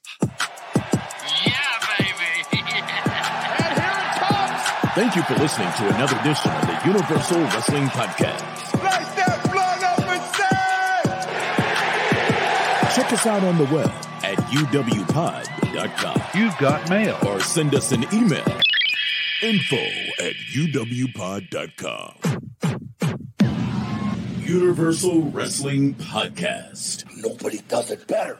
Thank you for listening to another edition of the Universal Wrestling Podcast. Slice that blood up and say, Check us out on the web at uwpod.com You've got mail. or send us an email Info at uwpod.com. Universal Wrestling Podcast. Nobody does it better.